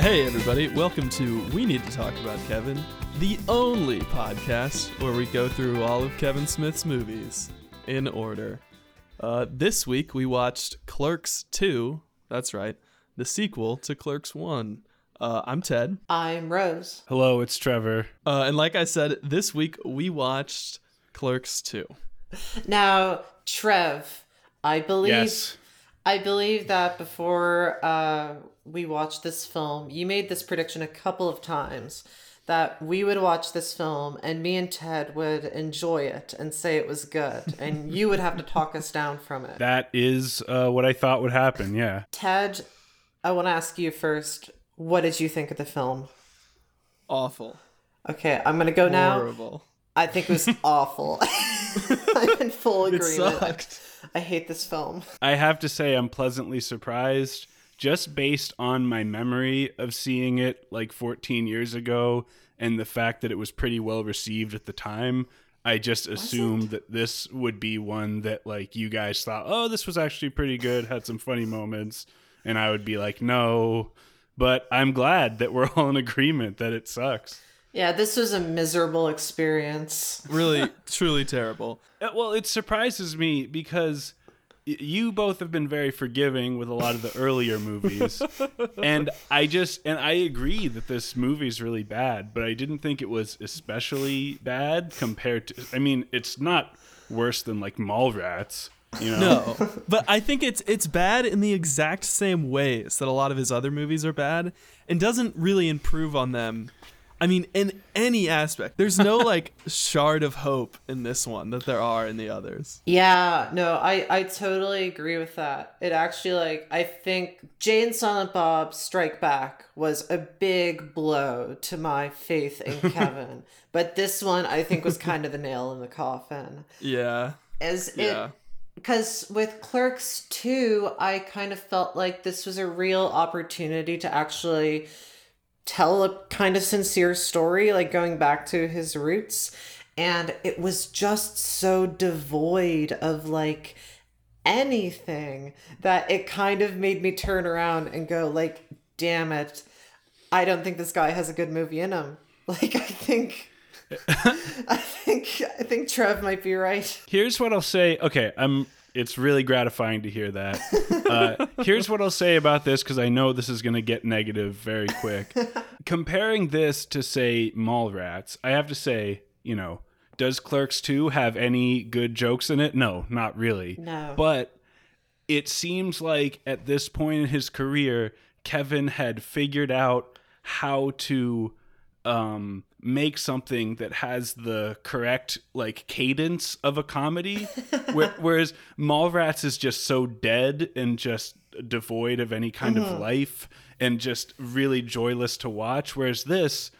Hey, everybody, welcome to We Need to Talk About Kevin, the only podcast where we go through all of Kevin Smith's movies in order. Uh, this week we watched Clerks 2, that's right, the sequel to Clerks 1. Uh, I'm Ted. I'm Rose. Hello, it's Trevor. Uh, and like I said, this week we watched Clerks 2. Now, Trev, I believe Yes. I believe that before uh, we watched this film, you made this prediction a couple of times that we would watch this film and me and Ted would enjoy it and say it was good, and you would have to talk us down from it. That is uh, what I thought would happen. Yeah. Ted, I want to ask you first. What did you think of the film? Awful. Okay, I'm gonna go now. I think it was awful. I'm in full It agreement. sucked. I hate this film. I have to say, I'm pleasantly surprised just based on my memory of seeing it like 14 years ago and the fact that it was pretty well received at the time. I just assumed that this would be one that like you guys thought, oh, this was actually pretty good, had some funny moments, and I would be like, no. But I'm glad that we're all in agreement that it sucks. Yeah, this was a miserable experience. Really, truly terrible. Uh, Well, it surprises me because you both have been very forgiving with a lot of the earlier movies. and I just and I agree that this movie is really bad, but I didn't think it was especially bad compared to I mean, it's not worse than like Mallrats, you know. No, but I think it's it's bad in the exact same ways that a lot of his other movies are bad, and doesn't really improve on them. I mean, in any aspect, there's no like shard of hope in this one that there are in the others. Yeah, no, I I totally agree with that. It actually like I think Jay and Silent Bob Strike Back was a big blow to my faith in Kevin, but this one I think was kind of the nail in the coffin. Yeah, As yeah, it because with Clerks 2, I kind of felt like this was a real opportunity to actually tell a kind of sincere story, like going back to his roots. And it was just so devoid of like anything that it kind of made me turn around and go, like, damn it. I don't think this guy has a good movie in him. Like, I think. I think I think Trev might be right. Here's what I'll say. Okay, I'm. It's really gratifying to hear that. Uh, here's what I'll say about this because I know this is going to get negative very quick. Comparing this to say Mallrats, I have to say, you know, does Clerks 2 have any good jokes in it? No, not really. No. But it seems like at this point in his career, Kevin had figured out how to um make something that has the correct like cadence of a comedy Where, whereas mallrats is just so dead and just devoid of any kind of mm-hmm. life and just really joyless to watch whereas this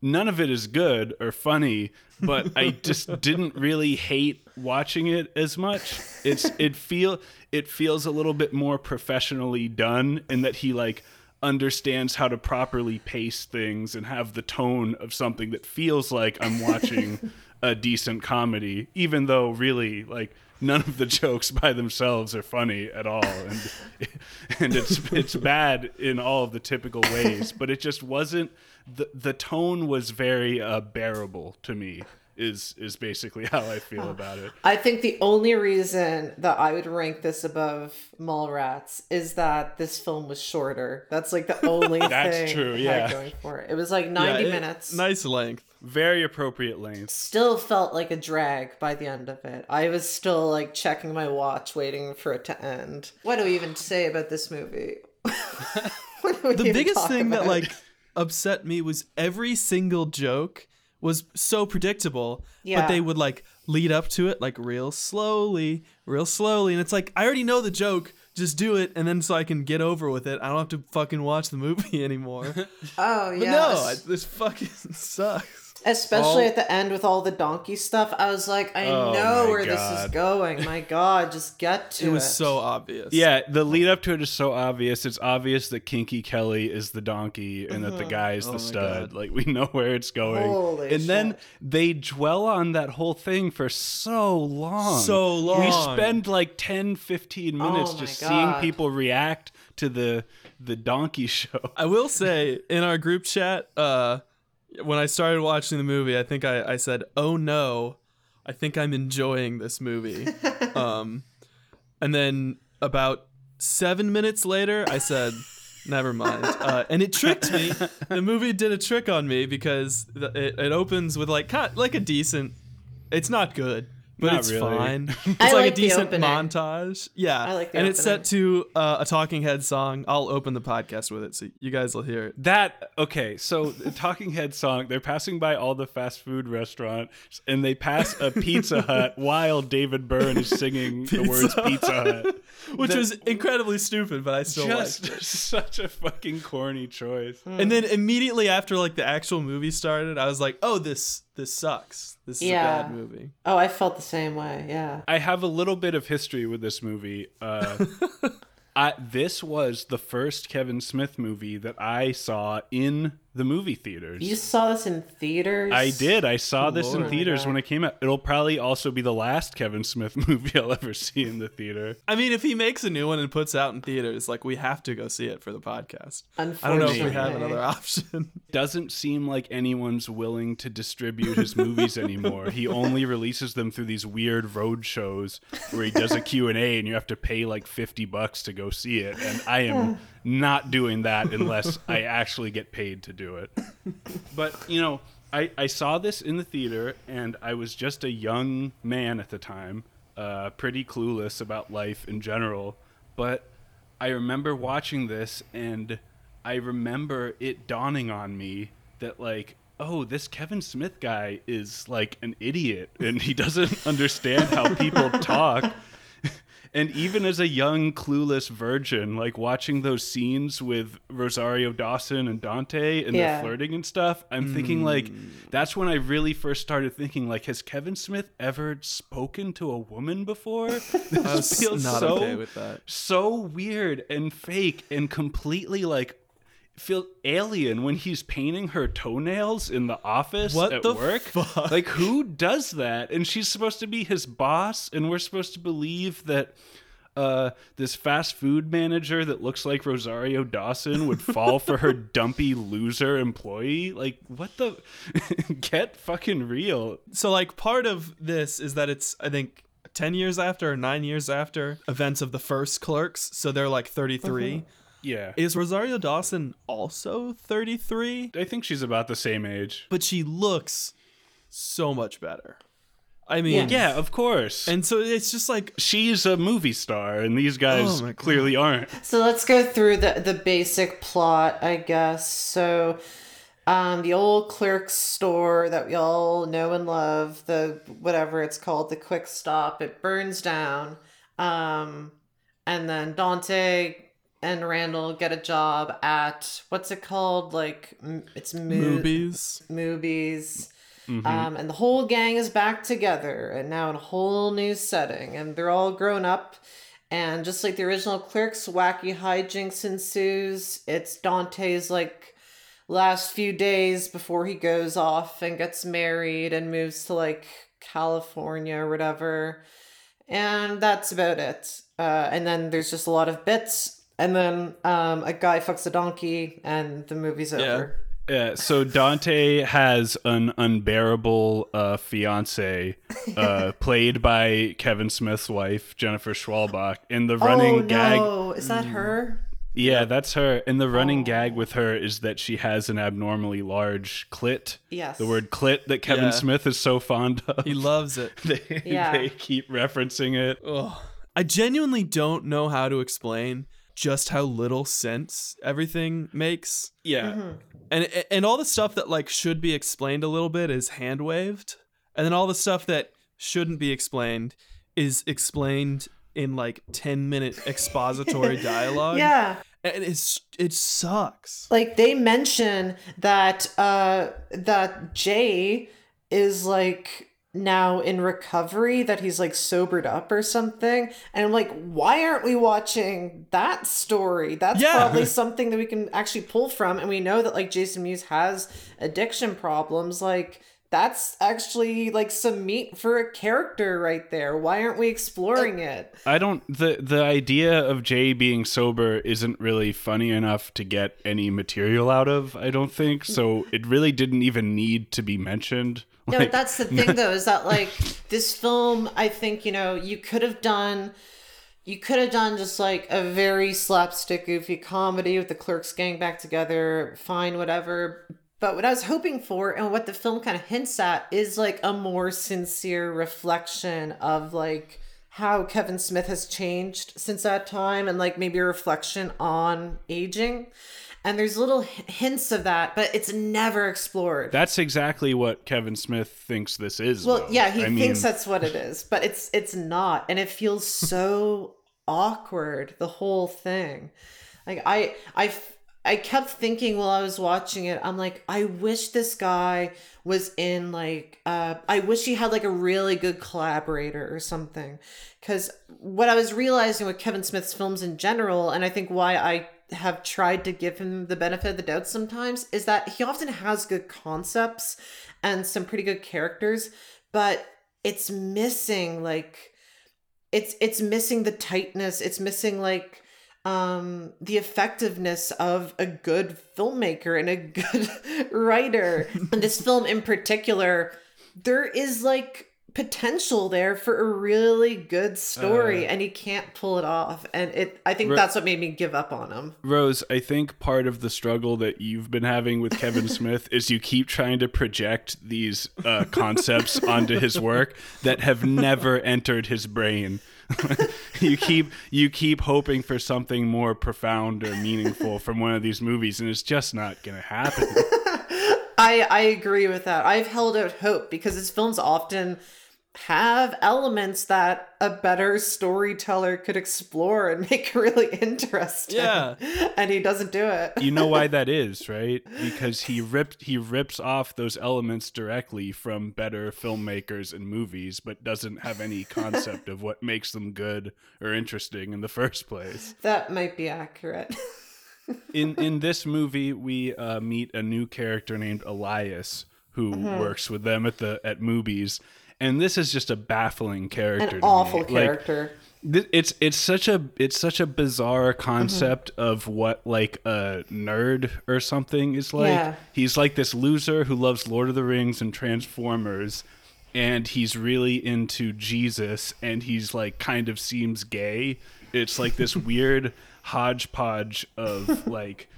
none of it is good or funny but i just didn't really hate watching it as much. It's it feel it feels a little bit more professionally done in that he like understands how to properly pace things and have the tone of something that feels like i'm watching a decent comedy even though really like none of the jokes by themselves are funny at all. And and it's it's bad in all of the typical ways but it just wasn't the the tone was very uh, bearable to me is is basically how I feel about it. I think the only reason that I would rank this above Mallrats is that this film was shorter. That's like the only That's thing true, it yeah. had going for it. It was like 90 Yeah, it- minutes. Nice length. Very appropriate length. Still felt like a drag by the end of it. I was still like checking my watch, waiting for it to end. What do we even say about this movie? What do we The even biggest talk thing that like upset me was every single joke was so predictable, Yeah. but they would like lead up to it like real slowly, real slowly, and it's like I already know the joke. Just do it, and then so I can get over with it. I don't have to fucking watch the movie anymore. Oh yeah, no, I, this fucking sucks. Especially all- at the end with all the donkey stuff. I was like, I Oh know my where this is going. My God, just get to It it. was so obvious. Yeah, the lead up to it is so obvious. It's obvious that Kinky Kelly is the donkey and that the guy is the my stud. God. Like we know where it's going. Holy and then they dwell on that whole thing for so long. So long. We spend like 10, 15 minutes Oh just God. seeing people react to the the donkey show. I will say in our group chat, uh, when I started watching the movie, I think I, I said, "Oh no, I think I'm enjoying this movie." um, and then about seven minutes later, I said, "Never mind," uh, and it tricked me. the movie did a trick on me because the, it, it opens with like kind like a decent. It's not good. But Not it's really. fine. It's I like, like a decent opening. montage. Yeah. I like the And it's set to uh, a Talking Head song. I'll open the podcast with it so you guys will hear it. That okay, so the Talking Head song, they're passing by all the fast food restaurants and they pass a Pizza Hut while David Byrne is singing the words Pizza Pizza Hut. which That- was incredibly stupid, but I still Just liked it. such a fucking corny choice. And then immediately after like the actual movie started, I was like, "Oh, this this sucks. This is Yeah. a bad movie." Oh, I felt the same way. Yeah. I have a little bit of history with this movie. Uh, I, this was the first Kevin Smith movie that I saw in the movie theaters. You saw this in theaters? I did. I saw this in theaters when it came out. It'll probably also be the last Kevin Smith movie I'll ever see in the theater. I mean, if he makes a new one and puts out in theaters, like we have to go see it for the podcast. Unfortunately. I don't know if we have another option. Doesn't seem like anyone's willing to distribute his movies anymore. He only releases them through these weird road shows where he does a Q&A and you have to pay like 50 bucks to go see it. And I am not doing that unless I actually get paid to do it. But, you know, I, I saw this in the theater and I was just a young man at the time, uh, pretty clueless about life in general. But I remember watching this and I remember it dawning on me that, like, oh, this Kevin Smith guy is like an idiot and he doesn't understand how people talk. And even as a young, clueless virgin, like watching those scenes with Rosario Dawson and Dante and Yeah. the flirting and stuff, I'm thinking like Mm. that's when I really first started thinking like, has Kevin Smith ever spoken to a woman before? I This was feels not so okay with that. so weird and fake and completely like feel alien when he's painting her toenails in the office What at the work. fuck? Like who does that? And she's supposed to be his boss and we're supposed to believe that uh, this fast food manager that looks like Rosario Dawson would fall for her dumpy loser employee. Like, what the? Get fucking real. So like part of this is that it's I think 10 years after or 9 years after events of the first Clerks, so they're like 33. Yeah. Is Rosario Dawson also 33? I think she's about the same age. But she looks so much better. I mean, Yeah. Yeah, of course. and so it's just like she's a movie star and these guys Oh clearly aren't. So let's go through the the basic plot, I guess. So, um, the old clerk's store that we all know and love, the whatever it's called, the Quick Stop, it burns down. Um, and then Dante and Randall get a job at what's it called? Like it's mo- Mooby's. Mooby's. Um, and the whole gang is back together and now in a whole new setting. And they're all grown up. And just like the original Clerks, wacky hijinks ensues. It's Dante's like last few days before he goes off and gets married and moves to like California or whatever. And that's about it. Uh, and then there's just a lot of bits. And then um, a guy fucks a donkey and the movie's over. Yeah, so Dante has an unbearable uh, fiance, uh, played by Kevin Smith's wife, Jennifer Schwalbach. in the running oh, gag, no. Is that her? yeah, that's her. And the running gag with her is that she has an abnormally large clit. Yes. The word clit that Kevin Yeah. Smith is so fond of. He loves it. they, Yeah. they keep referencing it. Ugh. I genuinely don't know how to explain just how little sense everything makes. Yeah. Mm-hmm. And and all the stuff that like should be explained a little bit is hand waved. And then all the stuff that shouldn't be explained is explained in like 10 minute expository dialogue. Yeah. And it's it sucks. Like they mention that uh that Jay is like now in recovery that he's like sobered up or something and I'm like why aren't we watching that story that's Yeah. probably something that we can actually pull from and we know that like Jason Mewes has addiction problems like that's actually like some meat for a character right there. Why aren't we exploring it? I don't the the idea of Jay being sober isn't really funny enough to get any material out of, I don't think. So it really didn't even need to be mentioned. No, Like, that's the thing though, is that like this film, I think, you know, you could have done you could have done just like a very slapstick goofy comedy with the clerks gang back together, fine, whatever. But what I was hoping for and what the film kind of hints at is like a more sincere reflection of like how Kevin Smith has changed since that time and like maybe a reflection on aging. And there's little h- hints of that, but it's never explored. That's exactly what Kevin Smith thinks this is. Well, though. yeah, he I thinks mean, that's what it is, but it's it's not, and it feels so awkward. The whole thing, like i i i kept thinking while I was watching it, I'm like, I wish this guy was in like, uh, I wish he had like a really good collaborator or something, because what I was realizing with Kevin Smith's films in general, and I think why I have tried to give him the benefit of the doubt sometimes is that he often has good concepts and some pretty good characters but it's missing like it's it's missing the tightness. It's missing like um the effectiveness of a good filmmaker and a good writer. And this film in particular there is like potential there for a really good story Uh, and he can't pull it off and it i think Ro- that's what made me give up on him Rose, I think part of the struggle that you've been having with Kevin Smith is you keep trying to project these uh, concepts onto his work that have never entered his brain. you keep you keep hoping for something more profound or meaningful from one of these movies, and it's just not going to happen. I I agree with that. I've held out hope because his films often have elements that a better storyteller could explore and make really interesting. Yeah. And he doesn't do it. You know why that is, right? Because he ripped he rips off those elements directly from better filmmakers and Mooby's, but doesn't have any concept of what makes them good or interesting in the first place. That might be accurate. In in this movie, we uh, meet a new character named Elias who Mm-hmm. works with them at the at movies, and this is just a baffling character. An awful me. Like, character. Th- it's it's such a it's such a bizarre Mm-hmm. concept of what like a nerd or something is like. Yeah. He's like this loser who loves Lord of the Rings and Transformers and he's really into Jesus and he's like kind of seems gay. It's like this weird hodgepodge of like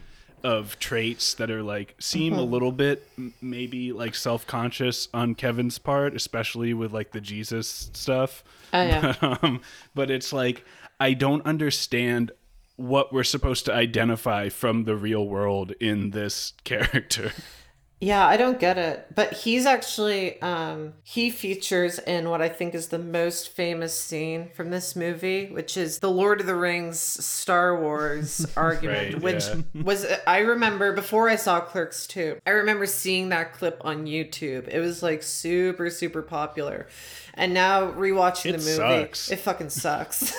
of traits that are like seem a little bit maybe like self-conscious on Kevin's part, especially with like the Jesus stuff. Oh, yeah. um, but it's like I don't understand what we're supposed to identify from the real world in this character. Yeah, I don't get it. But he's actually um he features in what I think is the most famous scene from this movie, which is the Lord of the Rings Star Wars argument, Right, which yeah. was I remember before I saw Clerks 2. I remember seeing that clip on YouTube. It was like super super popular. And now rewatching It the movie, sucks. it fucking sucks.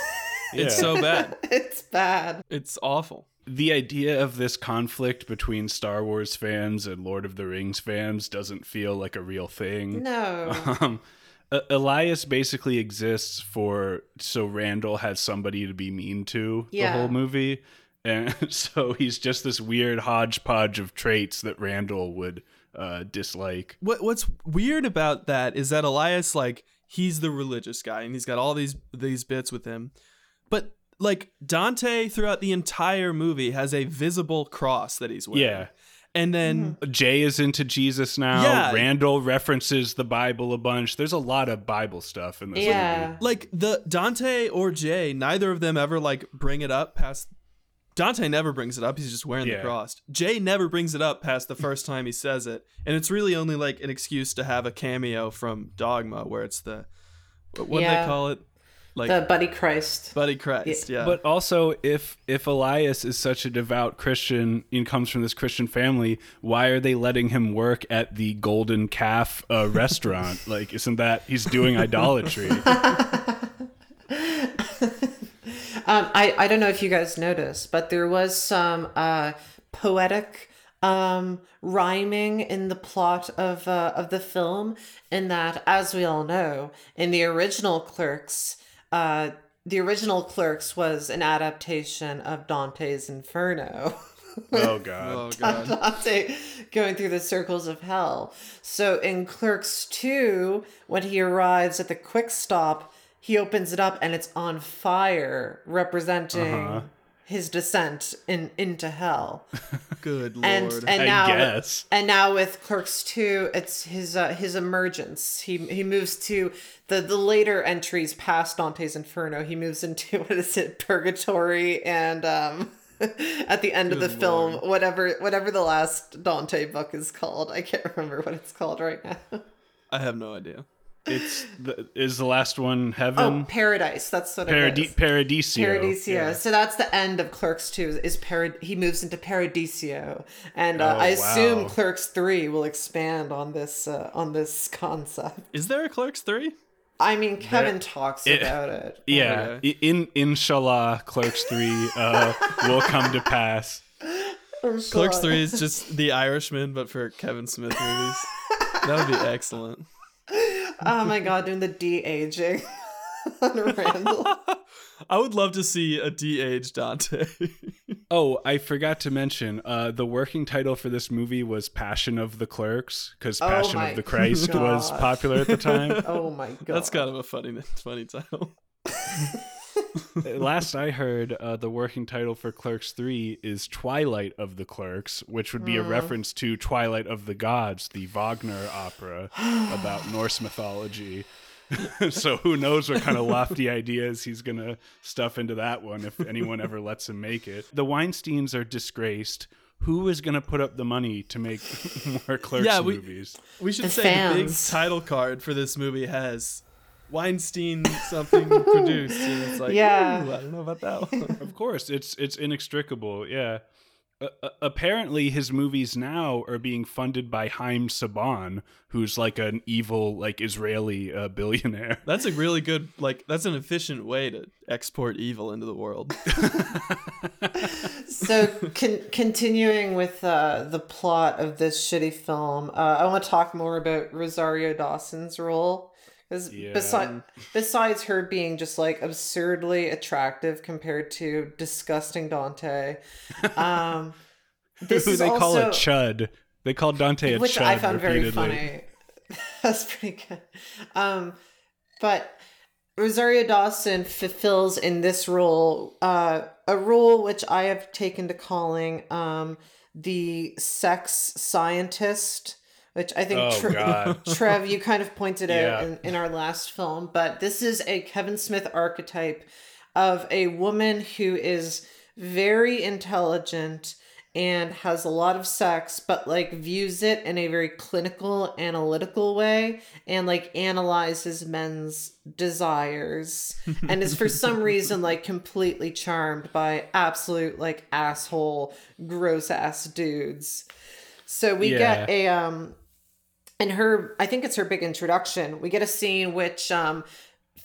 It's so bad. it's bad. It's awful. The idea of this conflict between Star Wars fans and Lord of the Rings fans doesn't feel like a real thing. No. Um, Elias basically exists for so Randall has somebody to be mean to Yeah. the whole movie. And so he's just this weird hodgepodge of traits that Randall would uh, dislike. What what's weird about that is that Elias like he's the religious guy and he's got all these these bits with him. But like Dante throughout the entire movie has a visible cross that he's wearing. Yeah. And then mm-hmm. Jay is into Jesus now. Yeah. Randall references the Bible a bunch. There's a lot of Bible stuff in this Yeah. movie. like the Dante or Jay, neither of them ever like bring it up past Dante never brings it up. He's just wearing Yeah. the cross. Jay never brings it up past the first time he says it, and it's really only like an excuse to have a cameo from Dogma, where it's the what do Yeah. they call it, like the Buddy Christ. Buddy Christ. Yeah, But also, if if Elias is such a devout Christian and comes from this Christian family, why are they letting him work at the Golden Calf uh, restaurant? like, isn't that he's doing idolatry? Um, I, I don't know if you guys noticed, but there was some uh, poetic um, rhyming in the plot of uh, of the film, in that, as we all know, in the original Clerks, uh, the original Clerks was an adaptation of Dante's Inferno. Oh god. Oh god. Dante going through the circles of hell. So in Clerks 2, when he arrives at the quick stop, he opens it up and it's on fire, representing Uh-huh. His descent in into hell. Good lord. And and I now guess. and now with Clerks 2, it's his uh, his emergence. He he moves to the the later entries past Dante's Inferno. He moves into what is it, Purgatory and um at the end of the Good film, whatever whatever the last Dante book is called. I can't remember what it's called right now. I have no idea. It's the, is the last one heaven? Oh, Paradise. That's what it Paradi- is. Paradiso. Paradiso. Yeah. So that's the end of Clerks 2 is parad he moves into Paradiso. And uh, Oh, I assume. Clerks 3 will expand on this uh, on this concept. Is there a Clerks 3? I mean, Kevin There- talks it- about it. Yeah, Okay. In inshallah, Clerks three uh, will come to pass. Clerks 3 is just The Irishman, but for Kevin Smith movies. that would be excellent. Oh my god, doing the de aging on Randall. I would love to see a de-aged Dante. Oh, I forgot to mention, uh, the working title for this movie was Passion of the Clerks because Oh Passion my of the Christ was popular at the time. Oh my god. That's kind of a funny, funny title. Last I heard, uh, the working title for Clerks 3 is Twilight of the Clerks, which would be a reference to Twilight of the Gods, the Wagner opera about Norse mythology. so who knows what kind of lofty ideas he's going to stuff into that one if anyone ever lets him make it. The Weinsteins are disgraced. Who is going to put up the money to make more Clerks Yeah, we- movies? We should The say the big title card for this movie has Weinstein something produced. And it's like, Yeah. ooh, I don't know about that one. Of course, it's it's inextricable. Yeah. Uh, uh, apparently, his movies now are being funded by Haim Saban, who's like an evil, like Israeli uh, billionaire. That's a really good, like, that's an efficient way to export evil into the world. so con- continuing with uh, the plot of this shitty film, uh, I want to talk more about Rosario Dawson's role. Because Yeah. besi- besides her being just like absurdly attractive compared to disgusting Dante, um, this Who is they call a chud. They call Dante a chud. which chud I found very funny. That's pretty good. Um, but Rosario Dawson fulfills in this role uh, a role which I have taken to calling um, the sex scientist, which I think Oh, Tre- Trev, you kind of pointed Yeah. out in, in our last film. But this is a Kevin Smith archetype of a woman who is very intelligent and has a lot of sex but like views it in a very clinical analytical way and like analyzes men's desires and is for some reason like completely charmed by absolute like asshole gross ass dudes so we get a um in her i think it's her big introduction we get a scene which um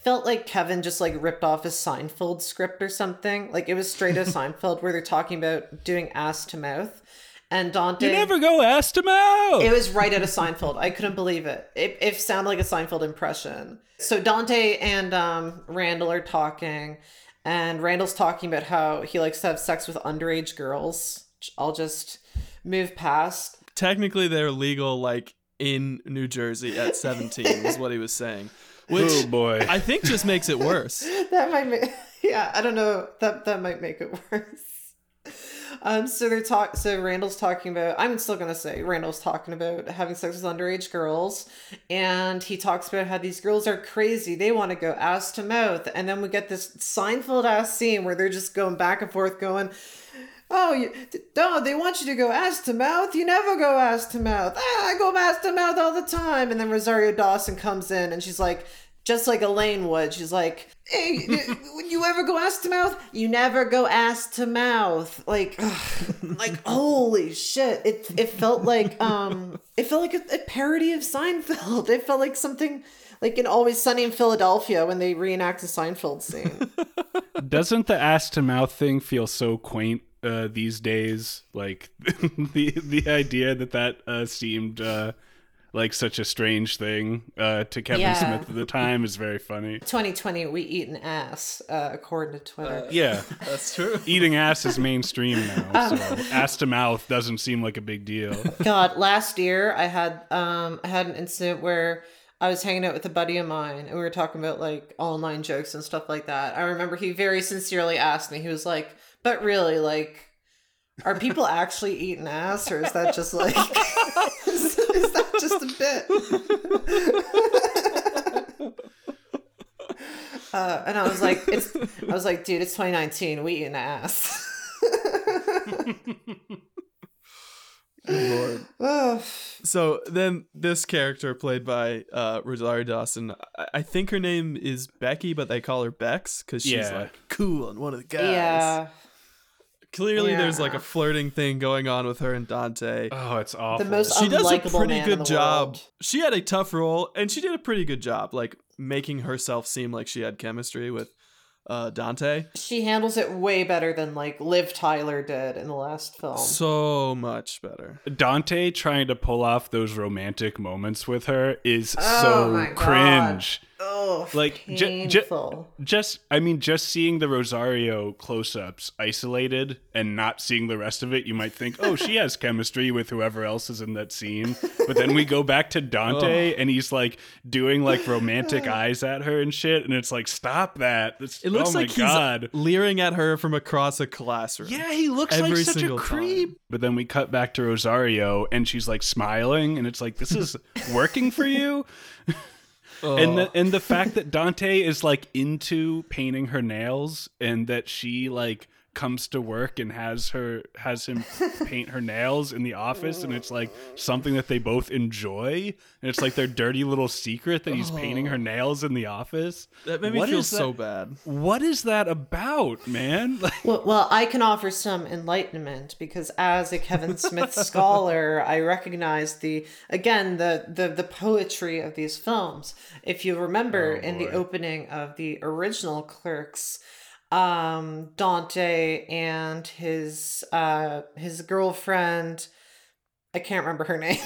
felt like kevin just like ripped off a seinfeld script or something like it was straight out of seinfeld where they're talking about doing ass to mouth and dante You never go ass to mouth. it was right out of Seinfeld. I couldn't believe it. It, it sounded like a Seinfeld impression. So Dante and um, Randall are talking, and Randall's talking about how he likes to have sex with underage girls. I'll just move past. Technically, they're legal, like, in New Jersey at 17, is what he was saying. Which oh boy. I think just makes it worse. That might make yeah. I don't know. That that might make it worse. Um, so they're talk. So Randall's talking about. I'm still gonna say Randall's talking about having sex with underage girls, and he talks about how these girls are crazy. They want to go ass to mouth, and then we get this Seinfeld ass scene where they're just going back and forth, going. Oh, you, no, they want you to go ass to mouth. You never go ass to mouth. Ah, I go ass to mouth all the time. And then Rosario Dawson comes in and she's like, just like Elaine would, she's like, hey, when you ever go ass to mouth, you never go ass to mouth. Like, ugh, like holy shit. It it felt like um, it felt like a, a parody of Seinfeld. It felt like something like in Always Sunny in Philadelphia when they reenact the Seinfeld scene. Doesn't the ass to mouth thing feel so quaint uh, these days. Like the the idea that that uh, seemed uh, like such a strange thing uh, to Kevin Yeah. Smith at the time is very funny. 2020, we eat an ass, uh, according to Twitter. Yeah, That's true. eating ass is mainstream now, so ass to mouth doesn't seem like a big deal. God, last year I had um I had an incident where I was hanging out with a buddy of mine and we were talking about like online jokes and stuff like that. I remember he very sincerely asked me, he was like, But really, like are people actually eating ass or is that just like is, is that just a bit? uh, and I was like, it's I was like, dude, it's 2019, we eating ass. Lord. Ugh. So then this character played by uh, Rosario Dawson, I-, I think her name is Becky, but they call her Bex because she's Yeah. like cool and one of the guys. yeah. Clearly, there's like a flirting thing going on with her and Dante. Oh, it's awful. The most she does a pretty good job. world. She had a tough role, and she did a pretty good job, like making herself seem like she had chemistry with uh, Dante. She handles it way better than like Liv Tyler did in the last film. So much better. Dante trying to pull off those romantic moments with her is Oh my so God. Cringe. oh, Like, ju- ju- Just, I mean, just seeing the Rosario close ups isolated and not seeing the rest of it, you might think, oh, she has chemistry with whoever else is in that scene. But then we go back to Dante oh. and he's like doing like romantic eyes at her and shit. And it's like, stop that. That's, It looks oh my like God. he's leering at her from across a classroom. Yeah, he looks like Every such a single creep. But then we cut back to Rosario and she's like smiling and it's like this is working for you. And the oh. and the fact that Dante is like into painting her nails and that she like comes to work and has her has him paint her nails in the office and it's like something that they both enjoy and it's like their dirty little secret that he's painting her oh. nails in the office. that made me What feel is that- so bad. What is that about, man? Like Well, well, I can offer some enlightenment because as a Kevin Smith scholar, I recognize the again the the the poetry of these films. If you remember Oh, in the opening of the original Clerks, um, Dante and his uh his girlfriend, I can't remember her name.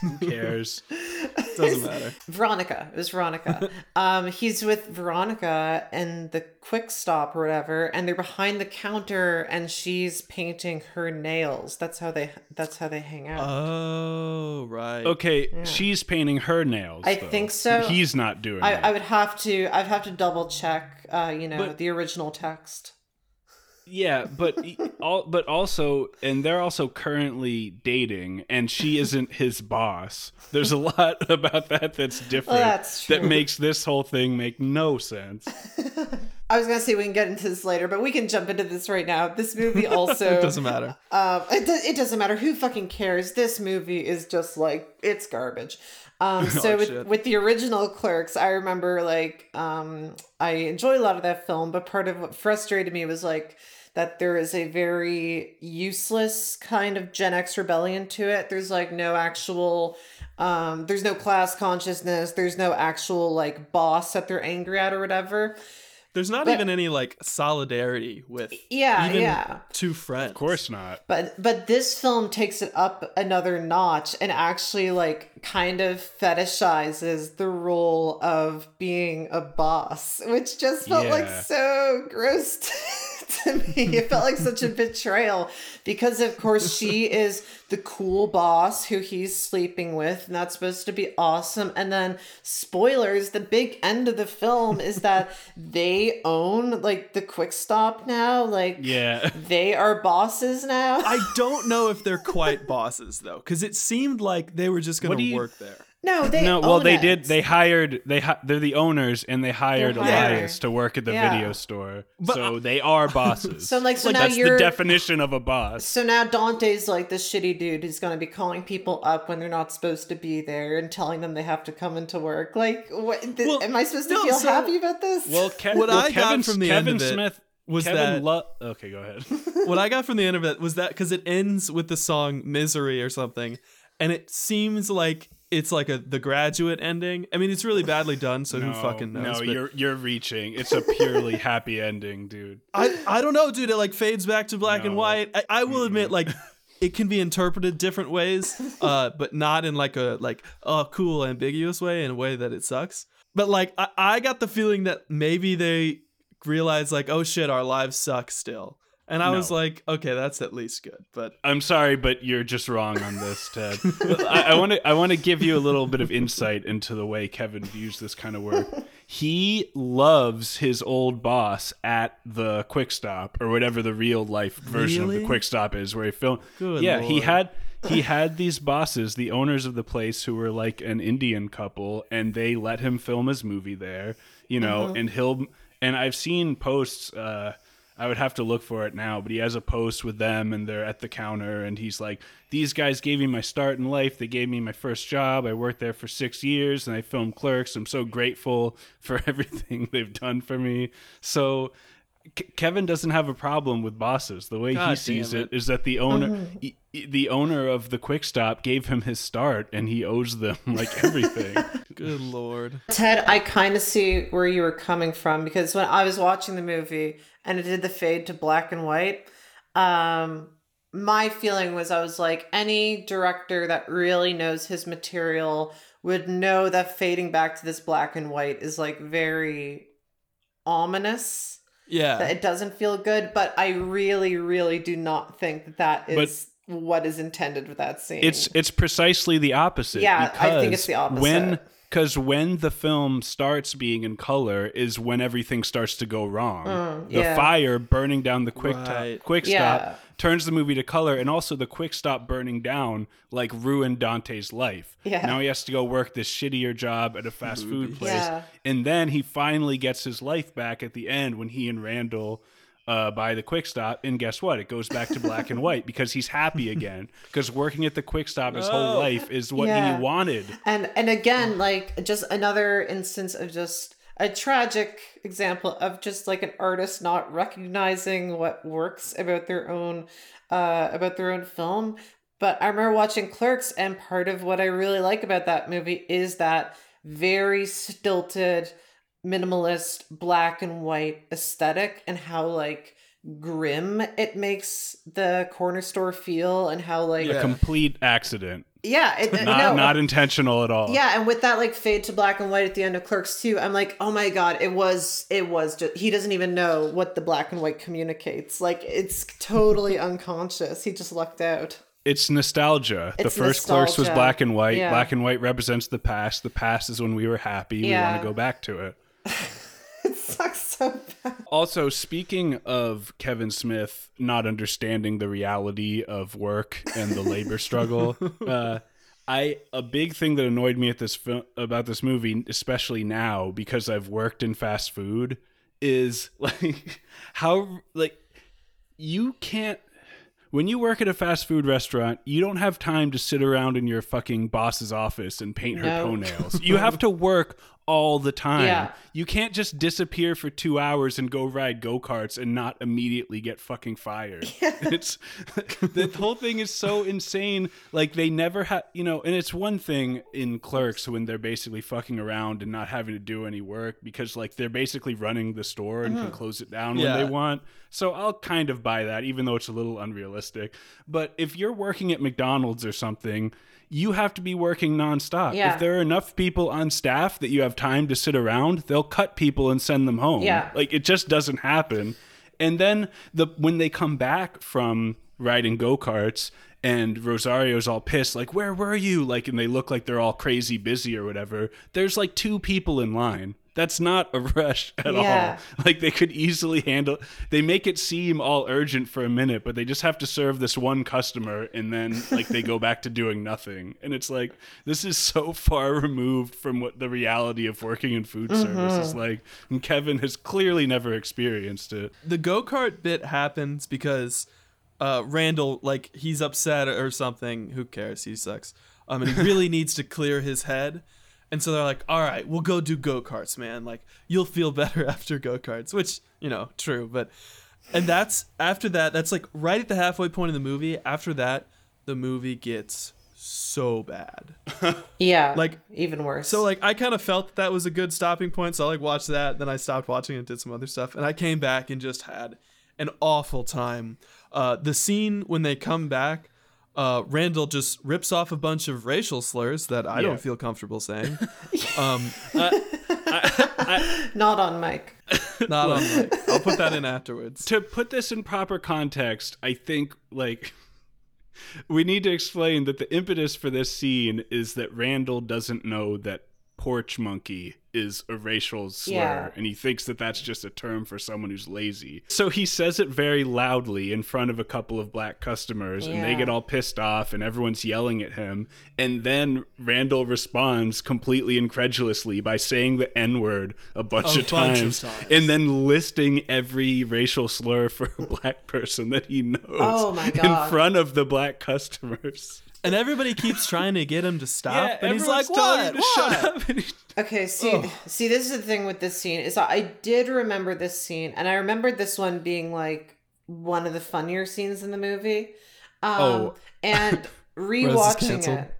Who cares? Doesn't matter. Veronica. It was Veronica. um, he's with Veronica and the quick stop or whatever, and they're behind the counter and she's painting her nails. That's how they that's how they hang out. Oh, right. Okay, she's painting her nails. I though. think so. He's not doing I, it. I would have to I'd have to double check uh, you know, But- the original text. Yeah, but all, but also, and they're also currently dating, and she isn't his boss. There's a lot about that that's different. that's That makes this whole thing make no sense. I was gonna say we can get into this later, but we can jump into this right now. This movie also It doesn't matter. Um, it, do- it doesn't matter who fucking cares. This movie is just like it's garbage. Um, so Oh, with, with the original Clerks, I remember like um, I enjoy a lot of that film, but part of what frustrated me was like that there is a very useless kind of Gen X rebellion to it. There's like no actual. Um, there's no class consciousness. There's no actual like boss that they're angry at or whatever. There's not But- even any like solidarity with Yeah, even yeah. two friends. Of course not. But but this film takes it up another notch and actually like kind of fetishizes the role of being a boss, which just felt like so gross to me. It felt like such a betrayal because of course she is the cool boss who he's sleeping with and that's supposed to be awesome. And then spoilers, the big end of the film is that they own like the quick stop now. Like Yeah. they are bosses now. I don't know if they're quite bosses though, because it seemed like they were just gonna do you- work there. No, they no, well, own they it. did. They hired. They hi- they're the owners, and they hired hired. Elias to work at the Yeah. video store. But so they are bosses. So, like, so now that's the you're- definition of a boss. So now Dante's like the shitty dude who's going to be calling people up when they're not supposed to be there and telling them they have to come into work. Like, what? Th- Well, am I supposed to no, feel so- happy about this? Well, Ke- What well, I got Kevin, from the Kevin end of it Smith was Kevin that- Lo- okay, go ahead. what I got from the end of it was that because it ends with the song "Misery" or something, and it seems like it's like a the graduate ending. I mean, it's really badly done, so no, who fucking knows? No, you're you're reaching. It's a purely happy ending, dude. I I don't know, dude. It like fades back to black and white. I, I will admit, like. It can be interpreted different ways, uh, but not in like a like oh cool ambiguous way in a way that it sucks. But like I, I got the feeling that maybe they realized like oh shit our lives suck still, and I was like okay that's at least good. But I'm sorry, but you're just wrong on this, Ted. I want to I want to give you a little bit of insight into the way Kevin views this kind of work. He loves his old boss at the Quick Stop or whatever the real life version of the Quick Stop is, where he filmed. Good yeah, he had he had these bosses, the owners of the place, who were like an Indian couple, and they let him film his movie there. You know, Mm-hmm. and he'll and I've seen posts. Uh, I would have to look for it now, but he has a post with them and they're at the counter and he's like, These guys gave me my start in life. They gave me my first job. I worked there for six years and I filmed clerks. I'm so grateful for everything they've done for me. So K- Kevin doesn't have a problem with bosses. The way he sees it it. is that the owner e- e- the owner of the quick stop gave him his start and he owes them like everything. good lord, Ted, I kind of see where you were coming from because when I was watching the movie and it did the fade to black and white, um, my feeling was I was like, any director that really knows his material would know that fading back to this black and white is like very ominous. Yeah. That it doesn't feel good, but I really, really do not think that that is what is intended with that scene. It's it's precisely the opposite. Yeah, I think it's the opposite. When opposite. Because when the film starts being in color is when everything starts to go wrong. Mm, the yeah. fire burning down the quick Right. top, quick Yeah. stop turns the movie to color, and also the quick stop burning down like ruined Dante's life. Yeah. Now he has to go work this shittier job at a fast food place, Yeah. and then he finally gets his life back at the end when he and Randall. Uh, by the quick stop, and guess what? It goes back to black and white because he's happy again. Because working at the quick stop his whole life is what Yeah. he wanted. and and again like just another instance of just a tragic example of just like an artist not recognizing what works about their own uh about their own film but i remember watching clerks and part of what i really like about that movie is that very stilted minimalist black and white aesthetic and how like grim it makes the corner store feel and how like A complete accident, yeah it, uh, not no, not intentional at all. yeah, and with that like fade to black and white at the end of Clerks 2, I'm like, oh my god, it was it was just he doesn't even know what the black and white communicates. Like it's totally unconscious. He just lucked out. It's nostalgia. the It's first Clerks was black and white. Yeah. Black and white represents the past. The past is when we were happy. We want to go back to it. It sucks so bad. Also, speaking of Kevin Smith not understanding the reality of work and the labor struggle, uh, I a big thing that annoyed me at this film about this movie, especially now because I've worked in fast food, is like how like you can't when you work at a fast food restaurant, you don't have time to sit around in your fucking boss's office and paint her No. toenails. You have to work all the time. Yeah. You can't just disappear for two hours and go ride go karts and not immediately get fucking fired. It's the whole thing is so insane. Like they never had, you know, and it's one thing in clerks when they're basically fucking around and not having to do any work because like they're basically running the store and can mm-hmm. close it down when they want. So I'll kind of buy that, even though it's a little unrealistic. But if you're working at McDonald's or something, you have to be working nonstop. Yeah. If there are enough people on staff that you have time to sit around, they'll cut people and send them home. Yeah. Like it just doesn't happen. And then the when they come back from riding go-karts and Rosario's all pissed, like, where were you? Like, and they look like they're all crazy busy or whatever. There's like two people in line. That's not a rush at Yeah. all. Like they could easily handle they make it seem all urgent for a minute, but they just have to serve this one customer and then like they go back to doing nothing. And it's like this is so far removed from what the reality of working in food service is like. And Kevin has clearly never experienced it. the go kart bit happens because uh, Randall, like, he's upset or something. Who cares? He sucks. Um, and he really needs to clear his head. And so they're like, all right, we'll go do go karts, man. Like, you'll feel better after go karts, which, you know, true. But, and that's after that, that's like right at the halfway point of the movie. After that, the movie gets so bad. Yeah. Like- even worse. So like I kind of felt that, that was a good stopping point. So I like watched that, then I stopped watching and did some other stuff, and I came back and just had an awful time. Uh, the scene when they come back, uh, Randall just rips off a bunch of racial slurs that I Yeah. don't feel comfortable saying. um, not on mic. not on mic. I'll put that in afterwards. to put this in proper context, I think like we need to explain that the impetus for this scene is that Randall doesn't know that porch monkey is a racial slur Yeah. and he thinks that that's just a term for someone who's lazy. So he says it very loudly in front of a couple of black customers and they get all pissed off and everyone's yelling at him and then Randall responds completely incredulously by saying the n-word a bunch, A of, bunch of times, times. and then listing every racial slur for a black person that he knows Oh my in front of the black customers. And everybody keeps trying to get him to stop, Yeah, and he's like, "What? him to What?" shut up. He- Okay, see, see, this is the thing with this scene is I did remember this scene, and I remembered this one being like one of the funnier scenes in the movie. Um, Oh. and rewatching it.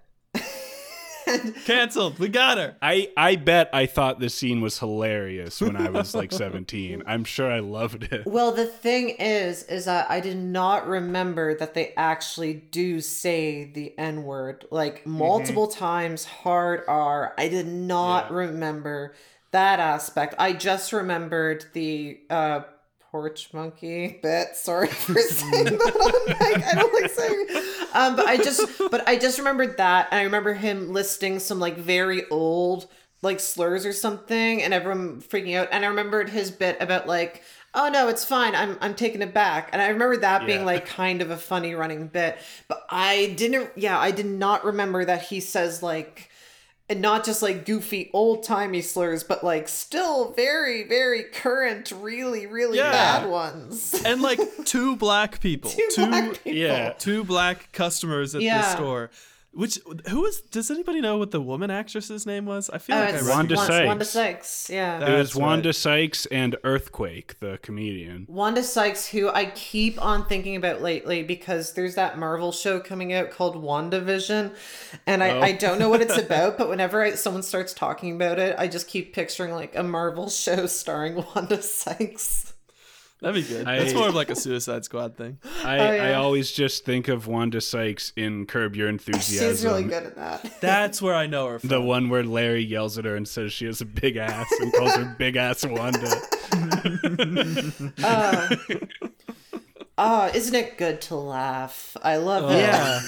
And, Canceled. We got her. I I bet I thought this scene was hilarious when I was like 17. I'm sure I loved it. well, the thing is, is that I did not remember that they actually do say the N word like multiple times, hard R. I did not Yeah. remember that aspect. I just remembered the uh porch monkey bit. Sorry for saying that on mic. I don't like saying um but I just but I just remembered that and I remember him listing some like very old like slurs or something and everyone freaking out. And I remembered his bit about like oh no it's fine. I'm I'm taking it back. And I remember that being like kind of a funny running bit. But I didn't yeah I did not remember that he says like and not just like goofy old timey slurs, but like still very, very current, really, really Yeah. bad ones. And like two black people, Two black people. Yeah. two black customers at the store. Which who was? Does anybody know what the woman actress's name was? I feel Oh, like I it's Wanda recognized- Sykes. Wanda Sykes, yeah. That- It was Wanda right. Sykes and Earthquake, the comedian. Wanda Sykes, who I keep on thinking about lately because there's that Marvel show coming out called WandaVision. And I, Oh. I don't know what it's about, but whenever I, someone starts talking about it, I just keep picturing like a Marvel show starring Wanda Sykes. That'd be good. I- That's more of like a Suicide Squad thing. I, Oh, I always just think of Wanda Sykes in Curb Your Enthusiasm. She's really good at that. That's where I know her from. The one where Larry yells at her and says she has a big ass and calls her big ass Wanda. Uh, oh, isn't it good to laugh? I love it. Yeah.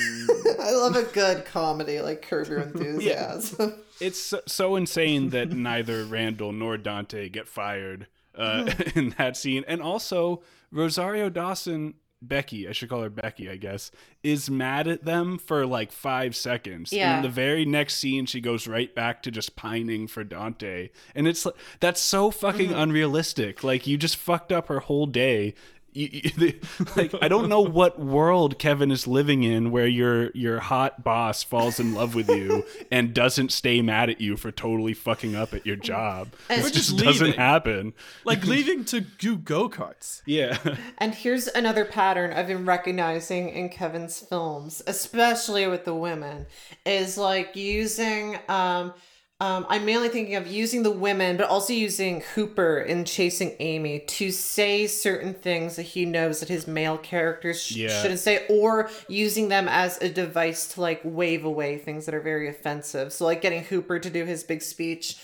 I love a good comedy like Curb Your Enthusiasm. It's so, so insane that neither Randall nor Dante get fired uh, in that scene. And also, Rosario Dawson, Becky, I should call her Becky, I guess, is mad at them for like five seconds. And Yeah. in the very next scene, she goes right back to just pining for Dante. And it's like, that's so fucking unrealistic. Like, you just fucked up her whole day. You, you- like I don't know what world Kevin is living in where your your hot boss falls in love with you and doesn't stay mad at you for totally fucking up at your job. And- It just just doesn't happen. like leaving to do go karts. Yeah. And here's another pattern I've been recognizing in Kevin's films, especially with the women, is like using um um, I'm mainly thinking of using the women, but also using Hooper in Chasing Amy to say certain things that he knows that his male characters sh- Yeah. shouldn't say, or using them as a device to like wave away things that are very offensive. So, like getting Hooper to do his big speech.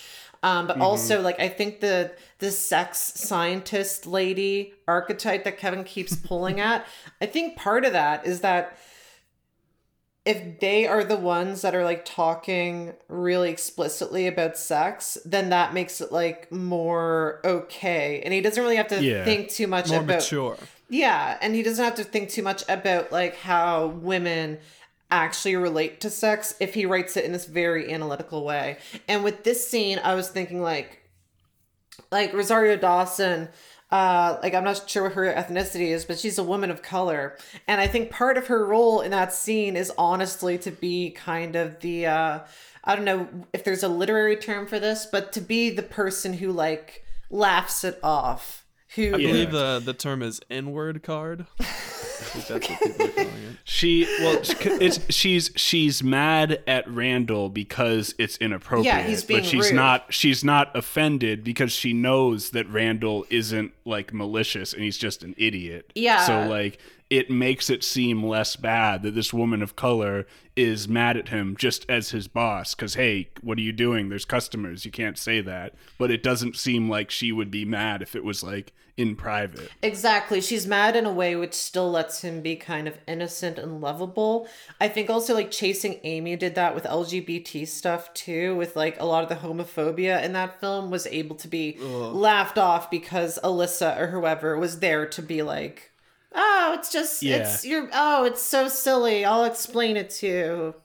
Um, but also, like I think the the sex scientist lady archetype that Kevin keeps pulling at, I think part of that is that if they are the ones that are like talking really explicitly about sex, then that makes it like more okay. And he doesn't really have to Yeah. think too much More about mature. yeah, and he doesn't have to think too much about like how women actually relate to sex if he writes it in this very analytical way. And with this scene, I was thinking like like Rosario Dawson uh like I'm not sure what her ethnicity is, but she's a woman of color. And I think part of her role in that scene is honestly to be kind of the uh I don't know if there's a literary term for this, but to be the person who like laughs it off. Who I Yeah. believe the the term is N-word card. think that's what people are calling it. She well, it's she's she's mad at Randall because it's inappropriate. Yeah, he's being but she's rude. not she's not offended because she knows that Randall isn't like malicious and he's just an idiot. Yeah. So like it makes it seem less bad that this woman of color is mad at him just as his boss cuz hey, what are you doing? There's customers. You can't say that. But it doesn't seem like she would be mad if it was like in private. Exactly. She's mad in a way which still lets him be kind of innocent and lovable. I think also like Chasing Amy did that with LGBT stuff too, with like a lot of the homophobia in that film was able to be laughed off because Alyssa or whoever was there to be like, oh, it's just, Yeah. it's, you're, oh, it's so silly. I'll explain it to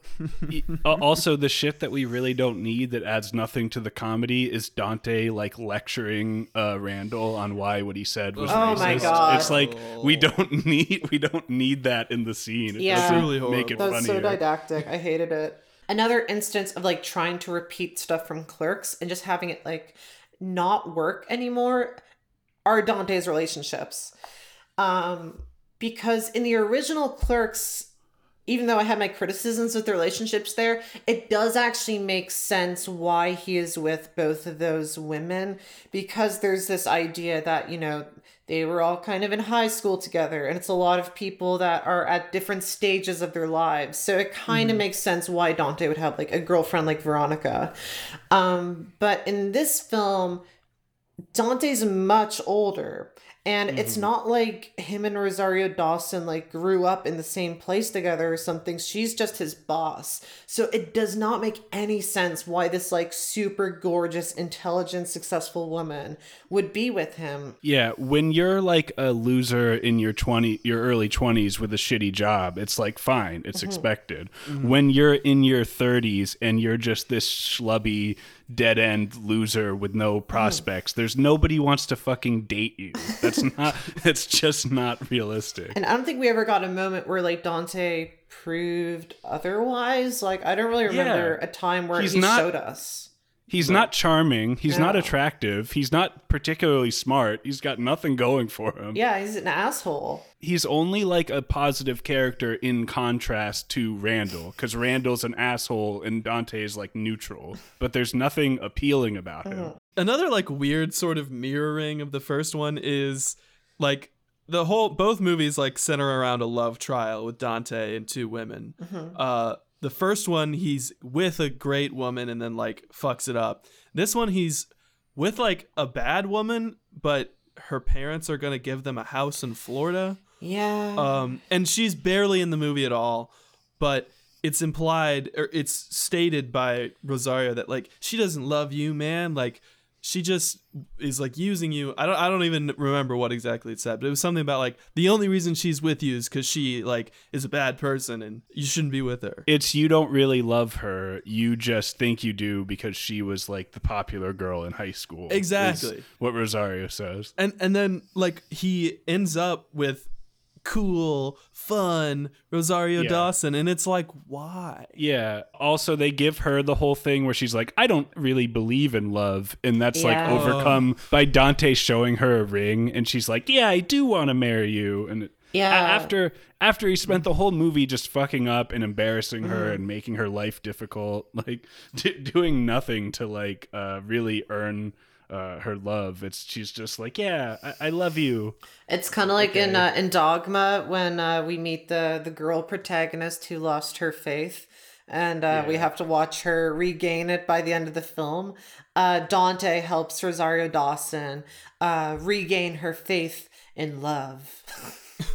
you. Also the shit that we really don't need that adds nothing to the comedy is Dante like lecturing uh Randall on why what he said was Oh racist. my God. It's like we don't need we don't need that in the scene. It Yeah. doesn't Really make it horrible. That's so didactic. I hated it. Another instance of like trying to repeat stuff from Clerks and just having it like not work anymore are Dante's relationships. Um, because in the original Clerks, even though I had my criticisms with the relationships there, it does actually make sense why he is with both of those women because there's this idea that, you know, they were all kind of in high school together and it's a lot of people that are at different stages of their lives. So it kind of makes sense why Dante would have like a girlfriend like Veronica. Um, but in this film, Dante's much older. And it's mm-hmm. not like him and Rosario Dawson like grew up in the same place together or something. She's just his boss. So it does not make any sense why this like super gorgeous, intelligent, successful woman would be with him. Yeah, when you're like a loser in your 20 your early 20s with a shitty job, it's like fine, it's mm-hmm. expected. Mm-hmm. When you're in your 30s and you're just this schlubby dead-end loser with no mm. prospects, there's nobody wants to fucking date you. That's not that's just not realistic. And I don't think we ever got a moment where like Dante proved otherwise. Like I don't really remember Yeah. a time where He's he not- showed us. He's not charming, he's not attractive, he's not particularly smart. He's got nothing going for him. Yeah, he's an asshole. he's only like a positive character in contrast to Randall because Randall's an asshole and Dante is like neutral, but there's nothing appealing about him. Another like weird sort of mirroring of the first one is like the whole both movies like center around a love trial with Dante and two women. Uh the first one he's with a great woman and then like fucks it up. This one he's with like a bad woman, but her parents are going to give them a house in Florida. Yeah. Um, and she's barely in the movie at all, but it's implied or it's stated by Rosario that like she doesn't love you, man. Like she just is like using you. I don't I don't even remember what exactly it said, but it was something about like the only reason she's with you is because she like is a bad person and you shouldn't be with her. It's you don't really love her, you just think you do because she was like the popular girl in high school. Exactly. what Rosario says. and and then like he ends up with cool, fun Rosario Yeah. Dawson, and it's like why? Yeah. Also, they give her the whole thing where she's like, I don't really believe in love. And that's like Yeah. overcome by Dante showing her a ring. And she's like, Yeah, I do want to marry you. And it- Yeah. after after he spent the whole movie just fucking up and embarrassing Mm-hmm. her and making her life difficult, like d- doing nothing to like uh, really earn uh, her love. It's she's just like, Yeah, I, I love you. It's kind of like in uh, in Dogma when uh, we meet the the girl protagonist who lost her faith, and uh, we have to watch her regain it by the end of the film. Uh, Dante helps Rosario Dawson uh, regain her faith in love.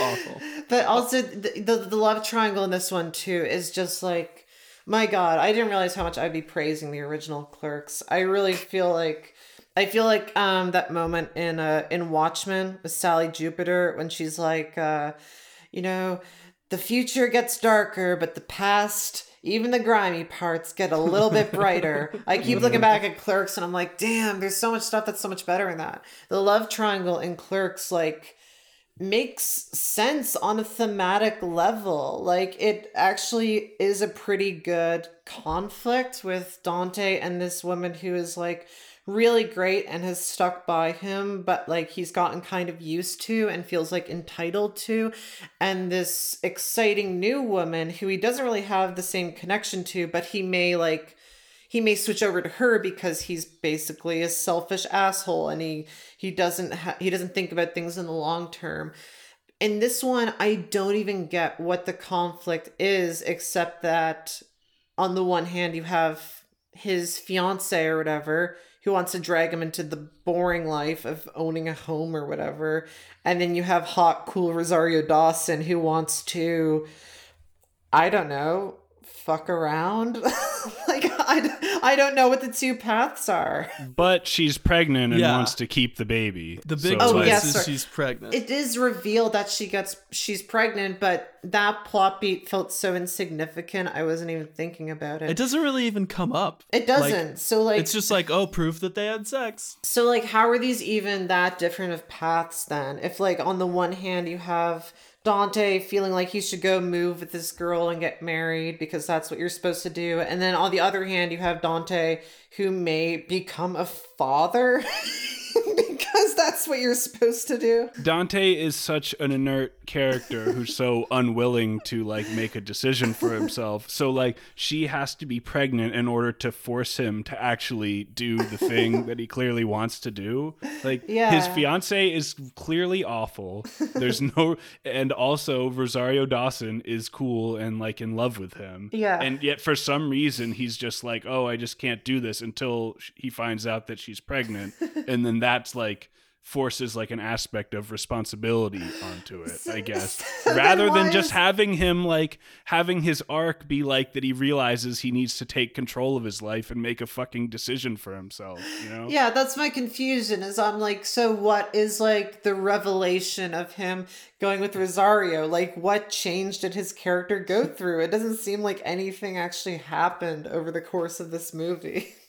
Awful. But also the, the the love triangle in this one too is just like my god, I didn't realize how much I'd be praising the original Clerks. I really feel like I feel like um that moment in uh in Watchmen with Sally Jupiter when she's like uh you know, the future gets darker, but the past even the grimy parts get a little bit brighter. I keep looking back at Clerks and I'm like, damn, there's so much stuff that's so much better in that. The love triangle in Clerks, like, makes sense on a thematic level. Like it actually is a pretty good conflict with Dante and this woman who is like really great and has stuck by him, but like he's gotten kind of used to and feels like entitled to. And this exciting new woman who he doesn't really have the same connection to, but he may like he may switch over to her because he's basically a selfish asshole and he he doesn't ha- he doesn't think about things in the long term. In this one i don't even get what the conflict is except that on the one hand you have his fiance or whatever who wants to drag him into the boring life of owning a home or whatever. And then you have hot cool rosario dawson who wants to i don't know fuck around like I, I don't know what the two paths are But she's pregnant and Yeah. wants to keep the baby. The big So, Oh, twist like, yes, is sir. she's pregnant. it is revealed that she gets she's pregnant but that plot beat felt so insignificant i wasn't even thinking about it it doesn't really even come up. it doesn't so like It's just like, oh, proof that they had sex. so like how are these even that different of paths then if like on the one hand you have dante feeling like he should go move with this girl and get married because that's what you're supposed to do. And then on the other hand you have dante who may become a father because that's what you're supposed to do Dante is such an inert character who's so unwilling to like make a decision for himself. So like she has to be pregnant in order to force him to actually do the thing that he clearly wants to do. Like his fiance is clearly awful. There's no and also Rosario Dawson is cool and like in love with him. Yeah. And yet for some reason he's just like, "Oh, I just can't do this until he finds out that she's pregnant." and then that's like forces like an aspect of responsibility onto it, I guess. then Rather than just is- having him like having his arc be like that he realizes he needs to take control of his life and make a fucking decision for himself, you know? Yeah, that's my confusion. Is I'm like, so what is like the revelation of him going with Rosario? Like, what change did his character go through? It doesn't seem like anything actually happened over the course of this movie.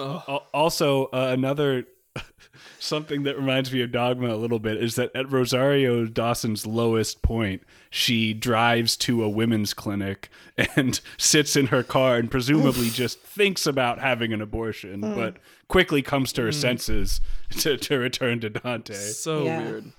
Oh, Also, uh, another something that reminds me of Dogma a little bit is that at Rosario Dawson's lowest point, she drives to a women's clinic and sits in her car and presumably just thinks about having an abortion, mm. but quickly comes to her mm. senses to, to return to Dante. so Yeah. weird.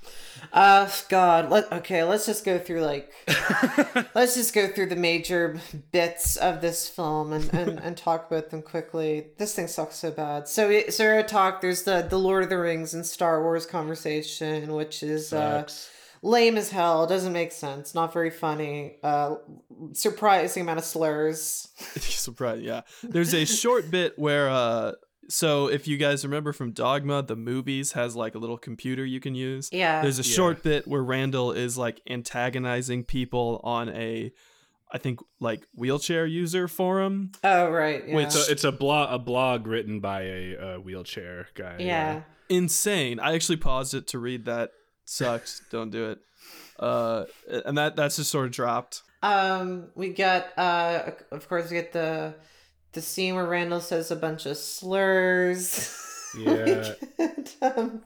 Uh, God. Let okay. Let's just go through like, let's just go through the major bits of this film and, and, and talk about them quickly. This thing sucks so bad. So we- so gonna talk. There's the the Lord of the Rings and Star Wars conversation, which is uh, lame as hell. Doesn't make sense. Not very funny. Uh, surprising amount of slurs. Surprise, yeah. There's a short bit where uh so if you guys remember from Dogma, the movies has like a little computer you can use. Yeah. There's a Yeah. short bit where Randall is like antagonizing people on a I think like wheelchair user forum. oh right. Yeah. Which- So it's a blog, a blog written by a uh, wheelchair guy. yeah. Insane. I actually paused it to read that. Sucks. Don't do it. Uh and that that's just sort of dropped. Um, we get uh, of course, we get the the scene where Randall says a bunch of slurs. Yeah. um,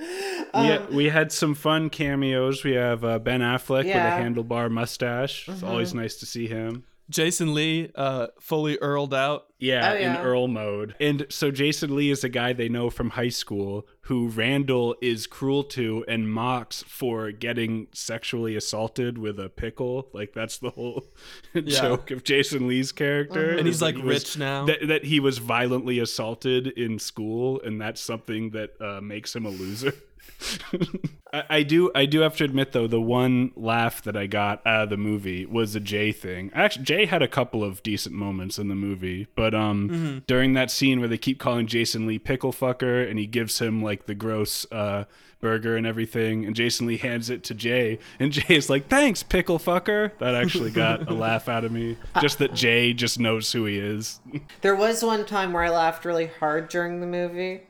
yeah, um, we had some fun cameos. We have uh, Ben Affleck Yeah. with a handlebar mustache. It's Mhm. always nice to see him. Jason Lee uh fully earled out. Yeah, Oh, in. Earl mode. And so Jason Lee is a guy they know from high school who Randall is cruel to and mocks for getting sexually assaulted with a pickle. Like that's the whole joke of Jason Lee's character. Mhm. And he's like he was- rich now. That, that he was violently assaulted in school, and that's something that uh, makes him a loser. I, I do I do have to admit though the one laugh that I got out of the movie was a Jay thing. Actually, Jay had a couple of decent moments in the movie, but um during that scene where they keep calling Jason Lee pickle fucker and he gives him like the gross uh burger and everything and Jason Lee hands it to Jay and Jay is like thanks pickle fucker that actually got a laugh out of me. Just that Jay just knows who he is. There was one time where I laughed really hard during the movie,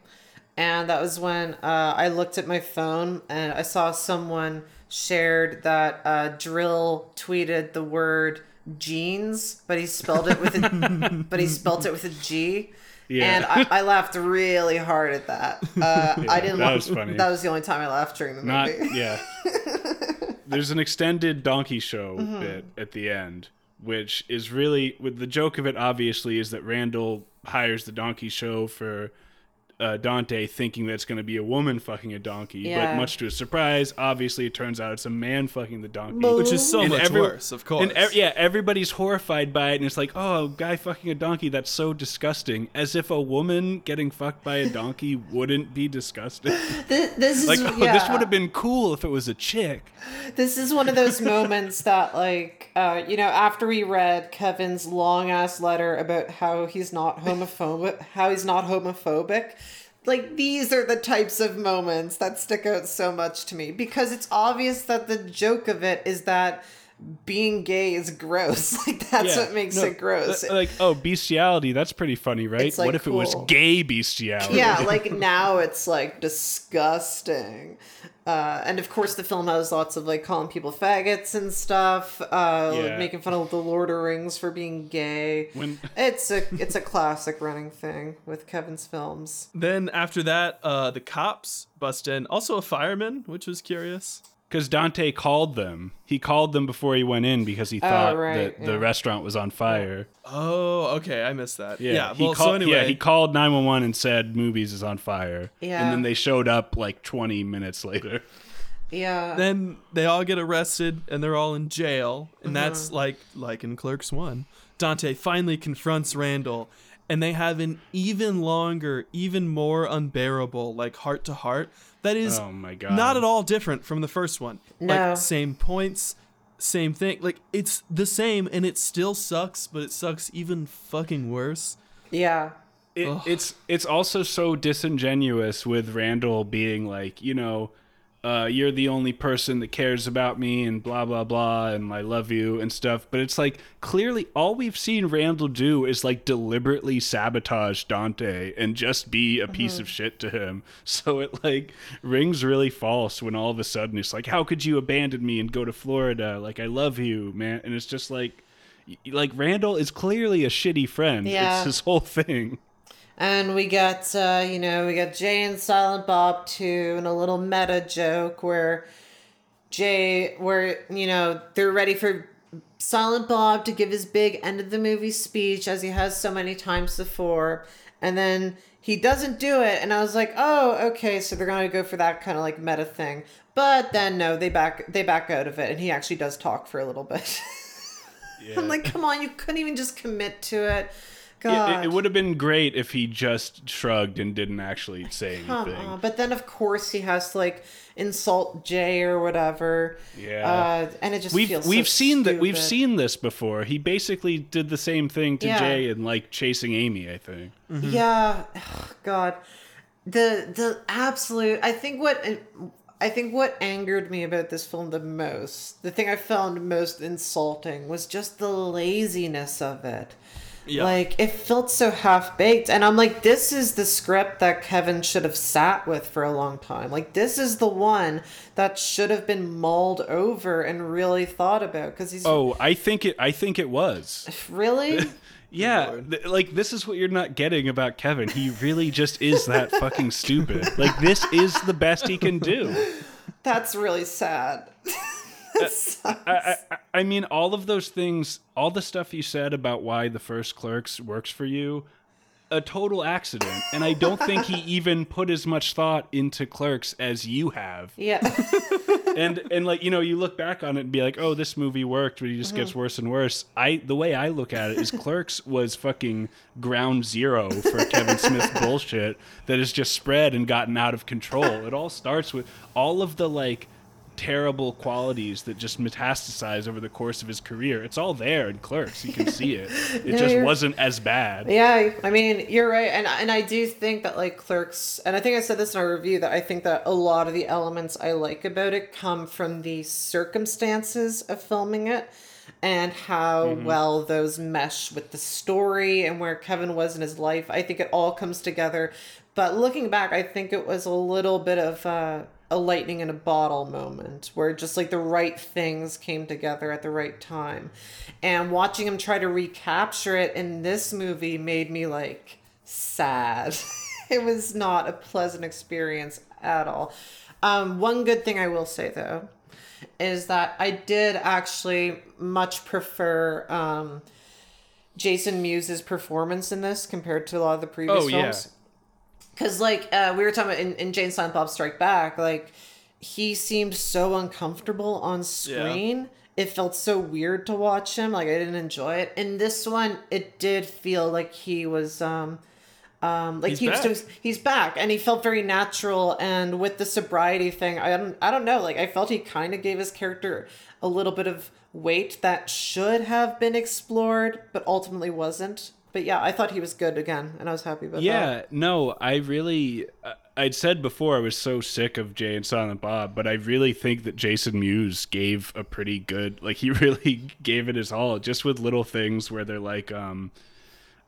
and that was when uh, I looked at my phone and I saw someone shared that uh, dril tweeted the word jeans, but he spelled it with a but he spelled it with a G. Yeah. And I, I laughed really hard at that. Uh, I didn't. that wa- was funny. That was the only time I laughed during the Not movie. yeah. There's an extended donkey show Mm-hmm. bit at the end, which is really with the joke of it. Obviously, is that Randall hires the donkey show for uh, Dante thinking that's going to be a woman fucking a donkey, Yeah. but much to his surprise, obviously it turns out it's a man fucking the donkey. Which is so And much every- worse, of course. And ev- yeah, everybody's horrified by it, and it's like, oh, a guy fucking a donkey, that's so disgusting. As if a woman getting fucked by a donkey wouldn't be disgusting. This, this is Like, oh, yeah. this would have been cool if it was a chick. This is one of those moments that, like, uh, you know, after we read Kevin's long ass letter about how he's not homophobic, how he's not homophobic, like these are the types of moments that stick out so much to me because it's obvious that the joke of it is that being gay is gross. Like that's Yeah. what makes No, it gross. li- Like, oh, bestiality, that's pretty funny, right? Like, what if it was gay bestiality? yeah, like now it's like disgusting. Uh, and of course, the film has lots of like calling people faggots and stuff, uh, like, making fun of the Lord of Rings for being gay. When- It's a it's a classic running thing with Kevin's films. Then after that, uh, the cops bust in. Also a fireman, which was curious. Because Dante called them. He called them before he went in because he thought Oh, right, that yeah. the restaurant was on fire. Oh, okay, I missed that. Yeah, Yeah, he well, called, so anyway, yeah, he called 911 and said Mooby's is on fire. Yeah. And then they showed up like 20 minutes later. Yeah, then they all get arrested and they're all in jail, and that's Mm-hmm. like like in Clerks One. Dante finally confronts Randall, and they have an even longer, even more unbearable, like heart to heart. That is Oh my god. not at all different from the first one. No. Like same points, same thing. Like it's the same and it still sucks, but it sucks even fucking worse. yeah, It, it's it's also so disingenuous with Randall being like, you know, uh, you're the only person that cares about me and blah blah blah and I love you and stuff. But it's like clearly all we've seen Randall do is like deliberately sabotage Dante and just be a piece of shit to him. So it like rings really false when all of a sudden it's like, how could you abandon me and go to Florida? Like I love you, man. And it's just like. Like Randall is clearly a shitty friend. Yeah. It's his whole thing. And we got uh, you know we got Jay and Silent Bob too, and a little meta joke where Jay, where you know they're ready for Silent Bob to give his big end of the movie speech as he has so many times before, and then he doesn't do it, and I was like, oh, okay, so they're gonna go for that kind of like meta thing, but then no, they back they back out of it, and he actually does talk for a little bit. I'm like, come on, you couldn't even just commit to it. God. It, it would have been great if he just shrugged and didn't actually say anything. Uh-uh. But then, of course, he has to like insult Jay or whatever. Yeah. Uh, and it just We've feels we've so seen that we've seen this before. He basically did the same thing to Yeah. Jay and like chasing Amy. I think. Yeah. Ugh, God. The the absolute. I think what. I think what angered me about this film the most, the thing I found most insulting, was just the laziness of it. Yeah. Like it felt so half baked, and I'm like, this is the script that Kevin should have sat with for a long time. Like this is the one that should have been mulled over and really thought about because he's Oh, I think it. I think it was. really. Yeah, th- like this is what you're not getting about Kevin. He really just is that fucking stupid. Like this is the best he can do. That's really sad. Uh, Sucks. I, I, I mean, all of those things, all the stuff you said about why the first Clerks works for you, a total accident. And I don't think he even put as much thought into Clerks as you have. yeah. And and like you know, you look back on it and be like, oh, this movie worked, but he just gets mm-hmm. worse and worse. I the way I look at it is Clerks was fucking ground zero for Kevin Smith's bullshit that has just spread and gotten out of control. It all starts with all of the like terrible qualities that just metastasize over the course of his career. It's all there in Clerks. You can see it. It No, just wasn't as bad. Yeah, I mean, you're right, and and I do think that like Clerks, and I think I said this in our review that I think that a lot of the elements I like about it come from the circumstances of filming it, and how well those mesh with the story and where Kevin was in his life. I think it all comes together. But looking back, I think it was a little bit of uh, a lightning in a bottle moment where just like the right things came together at the right time. And watching him try to recapture it in this movie made me like sad. it was not a pleasant experience at all. Um, one good thing I will say though is that I did actually much prefer um, Jason Mewes' performance in this compared to a lot of the previous Oh, films. Because like uh, we were talking about in, in Jay and Silent Bob Strike Back, like he seemed so uncomfortable on screen. It felt so weird to watch him. Like I didn't enjoy it. In this one, it did feel like he was um um like He's he was back. doing, he's back and he felt very natural and with the sobriety thing, I don't I don't know, like I felt he kind of gave his character a little bit of weight that should have been explored but ultimately wasn't. But yeah, I thought he was good again and I was happy about that. Yeah, no, I really. I'd said before I was so sick of Jay and Silent Bob, but I really think that Jason Mewes gave a pretty good, like he really gave it his all, just with little things where they're like, um,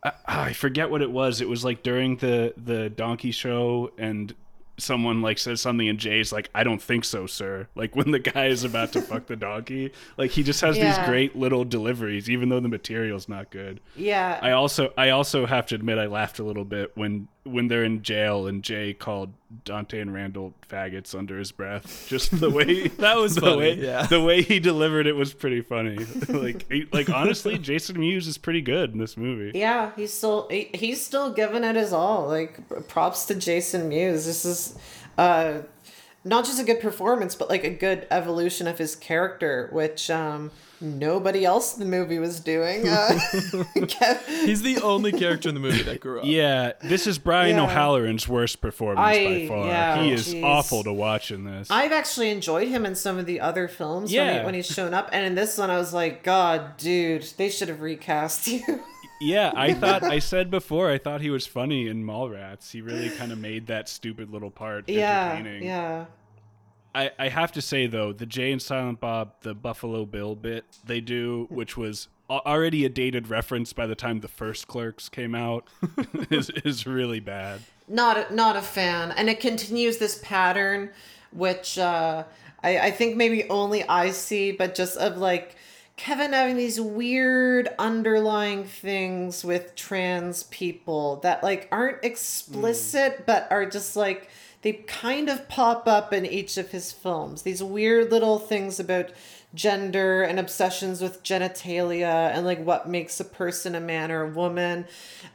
I, I forget what it was. It was like during the the donkey show, and someone like says something, and Jay's like, "I don't think so, sir." Like when the guy is about to fuck the donkey, like he just has Yeah. these great little deliveries, even though the material's not good. Yeah. I also I also have to admit I laughed a little bit when when they're in jail and Jay called Dante and Randall faggots under his breath. Just the way That was the funny, way yeah. the way he delivered it was pretty funny. like he- like honestly, Jason Mewes is pretty good in this movie. Yeah, he's still he, he's still giving it his all. Like props to Jason Mewes. This is uh not just a good performance, but like a good evolution of his character, which um nobody else in the movie was doing. Uh, He's the only character in the movie that grew up. Yeah, this is Brian Yeah. O'Halloran's worst performance by far. yeah, he is jeez. awful to watch in this. I've actually enjoyed him in some of the other films when, Yeah. he, when he's shown up, and in this one, I was like, God, dude, they should have recast you. yeah, I thought I said before I thought he was funny in Mallrats. He really kind of made that stupid little part yeah, entertaining. yeah. I, I have to say though, the Jay and Silent Bob, the Buffalo Bill bit they do, which was already a dated reference by the time the first Clerks came out, is is really bad. not a, not a fan and it continues this pattern which uh I, I think maybe only i see but just of like kevin having these weird underlying things with trans people that like aren't explicit but are just like they kind of pop up in each of his films. These weird little things about gender and obsessions with genitalia and like what makes a person a man or a woman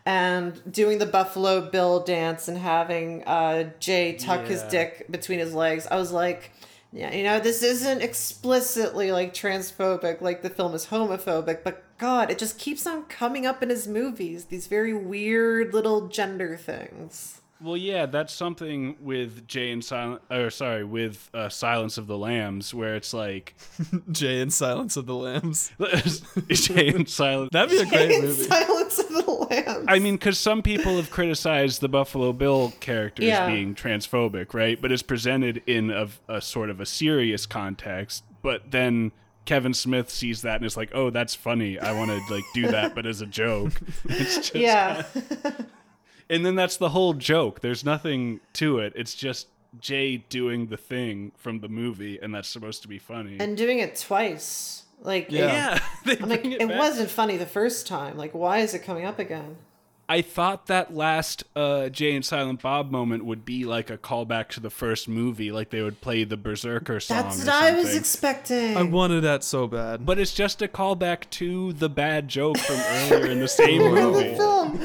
and doing the buffalo bill dance and having uh jay tuck his dick between his legs. I was like yeah you know this isn't explicitly like transphobic like the film is homophobic but god it just keeps on coming up in his movies these very weird little gender things Well, yeah, that's something with Jay and Silent, or sorry, with uh, Silence of the Lambs, where it's like Jay and Silence of the Lambs. Jay and Silent. That'd be a great In movie. silence of the lambs I mean, because some people have criticized the Buffalo Bill character Yeah. as being transphobic, right? But it's presented in a, a sort of a serious context. But then Kevin Smith sees that and is like, "Oh, that's funny. I want to like do that, but as a joke." It's just, yeah and then that's the whole joke. There's nothing to it. It's just Jay doing the thing from the movie, and that's supposed to be funny. and doing it twice like Yeah. yeah, I'm like, bring it, wasn't funny the first time. Like, why is it coming up again? I thought that last uh, Jay and Silent Bob moment would be like a callback to the first movie, like they would play the Berserker song. That's or what I was expecting. I wanted that so bad. But it's just a callback to the bad joke from earlier in the same the movie. film.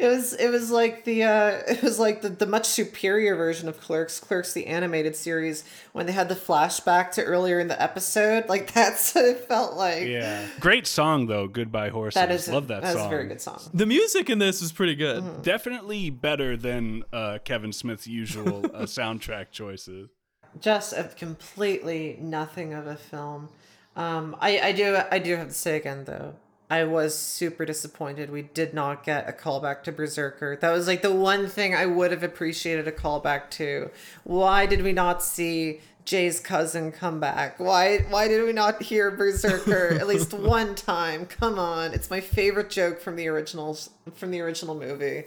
It was it was like the uh, it was like the, the much superior version of Clerks, Clerks the animated series, when they had the flashback to earlier in the episode. Like that's what it felt like. Yeah, great song though. Goodbye Horses. That is love that that song. is a very good song. the music in this is pretty good. Mm-hmm. Definitely better than uh, Kevin Smith's usual uh, soundtrack choices. Just a completely nothing of a film. Um, I I do I do have to say again though. I was super disappointed we did not get a callback to Berserker. That was like the one thing I would have appreciated a callback to. Why did we not see Jay's cousin come back? Why why did we not hear Berserker at least one time? Come on. It's my favorite joke from the originals from the original movie.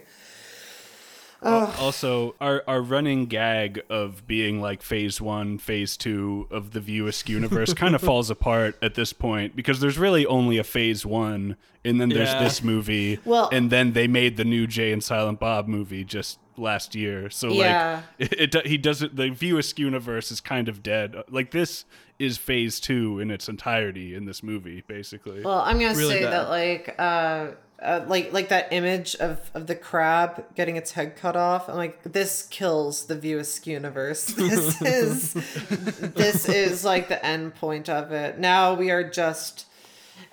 Also, our our running gag of being like phase one, phase two of the View Askew universe kind of falls apart at this point because there's really only a phase one and then there's Yeah. this movie, Well- and then they made the new Jay and Silent Bob movie just last year. So Yeah. like, it, it he doesn't. The View Askew universe is kind of dead. Like this is phase two in its entirety in this movie, basically. Well, I'm gonna Really say bad. that like uh, uh like like that image of of the crab getting its head cut off. I'm like, this kills the View Askew universe. This is this is like the end point of it. Now we are just.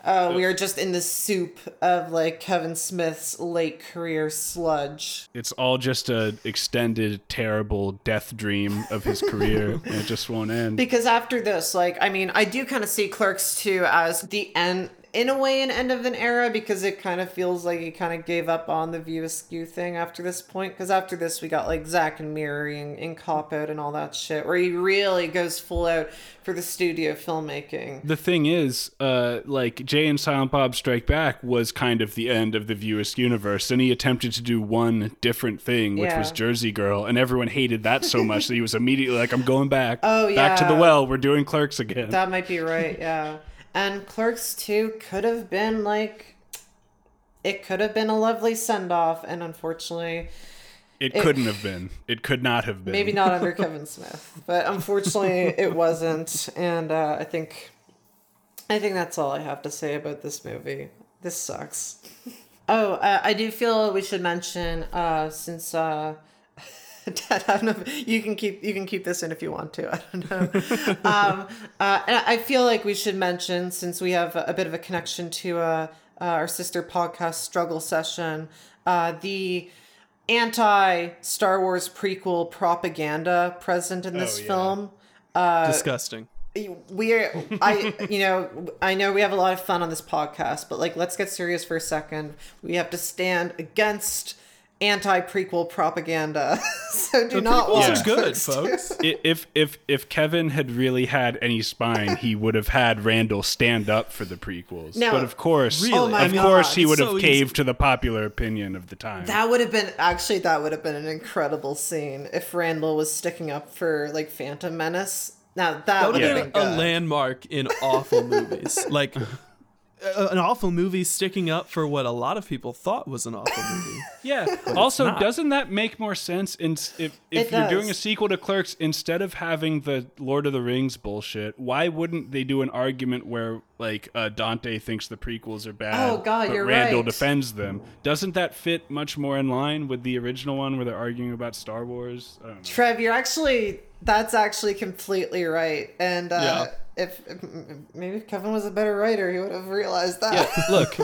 Uh, we are just in the soup of like Kevin Smith's late career sludge. it's all just a extended, terrible death dream of his career, and it just won't end. Because after this, like, I mean, I do kind of see Clerks 2 as the end, in a way, an end of an era because it kind of feels like he kind of gave up on the View Askew thing after this point. Because after this, we got like Zack and Miri and, and Cop Out and all that shit, where he really goes full out for the studio filmmaking. the thing is, uh, like Jay and Silent Bob Strike Back was kind of the end of the View Askew universe, and he attempted to do one different thing, which was Jersey Girl, and everyone hated that so much that he was immediately like, "I'm going back, Oh, back to the well. We're doing Clerks again." That might be right, yeah. And Clerks 2 could have been like. It could have been a lovely send off, and unfortunately, it couldn't have been. It could not have been. Maybe not under Kevin Smith, but unfortunately it wasn't. And uh, I think, I think that's all I have to say about this movie. This sucks. Oh, uh, I do feel we should mention uh, since. Uh, Dad, I don't know. If, you can keep you can keep this in if you want to. I don't know. um, uh, and I feel like we should mention since we have a, a bit of a connection to uh, uh, our sister podcast struggle session, uh, the anti Star Wars prequel propaganda present in this Oh, yeah. film. Disgusting. We're I you know I know we have a lot of fun on this podcast, but like let's get serious for a second. We have to stand against anti prequel propaganda. so do The not prequels watch are good, folks. I- if if if Kevin had really had any spine, he would have had Randall stand up for the prequels. No. but of course, Really? Oh my of God. course, he would So have easy. caved to the popular opinion of the time. That would have been actually that would have been an incredible scene if Randall was sticking up for like Phantom Menace. Now that, That would would have have been been a landmark in awful movies. Like a- an awful movie sticking up for what a lot of people thought was an awful movie. Yeah. Also, not. doesn't that make more sense? In, if if It you're doing a sequel to Clerks, instead of having the Lord of the Rings bullshit, why wouldn't they do an argument where like uh, Dante thinks the prequels are bad? Oh, God, but you're Randall right. defends them. Doesn't that fit much more in line with the original one where they're arguing about Star Wars? I. Trev, you're actually that's actually completely right. And uh, if, if maybe if Kevin was a better writer, he would have realized that. Yeah, Look,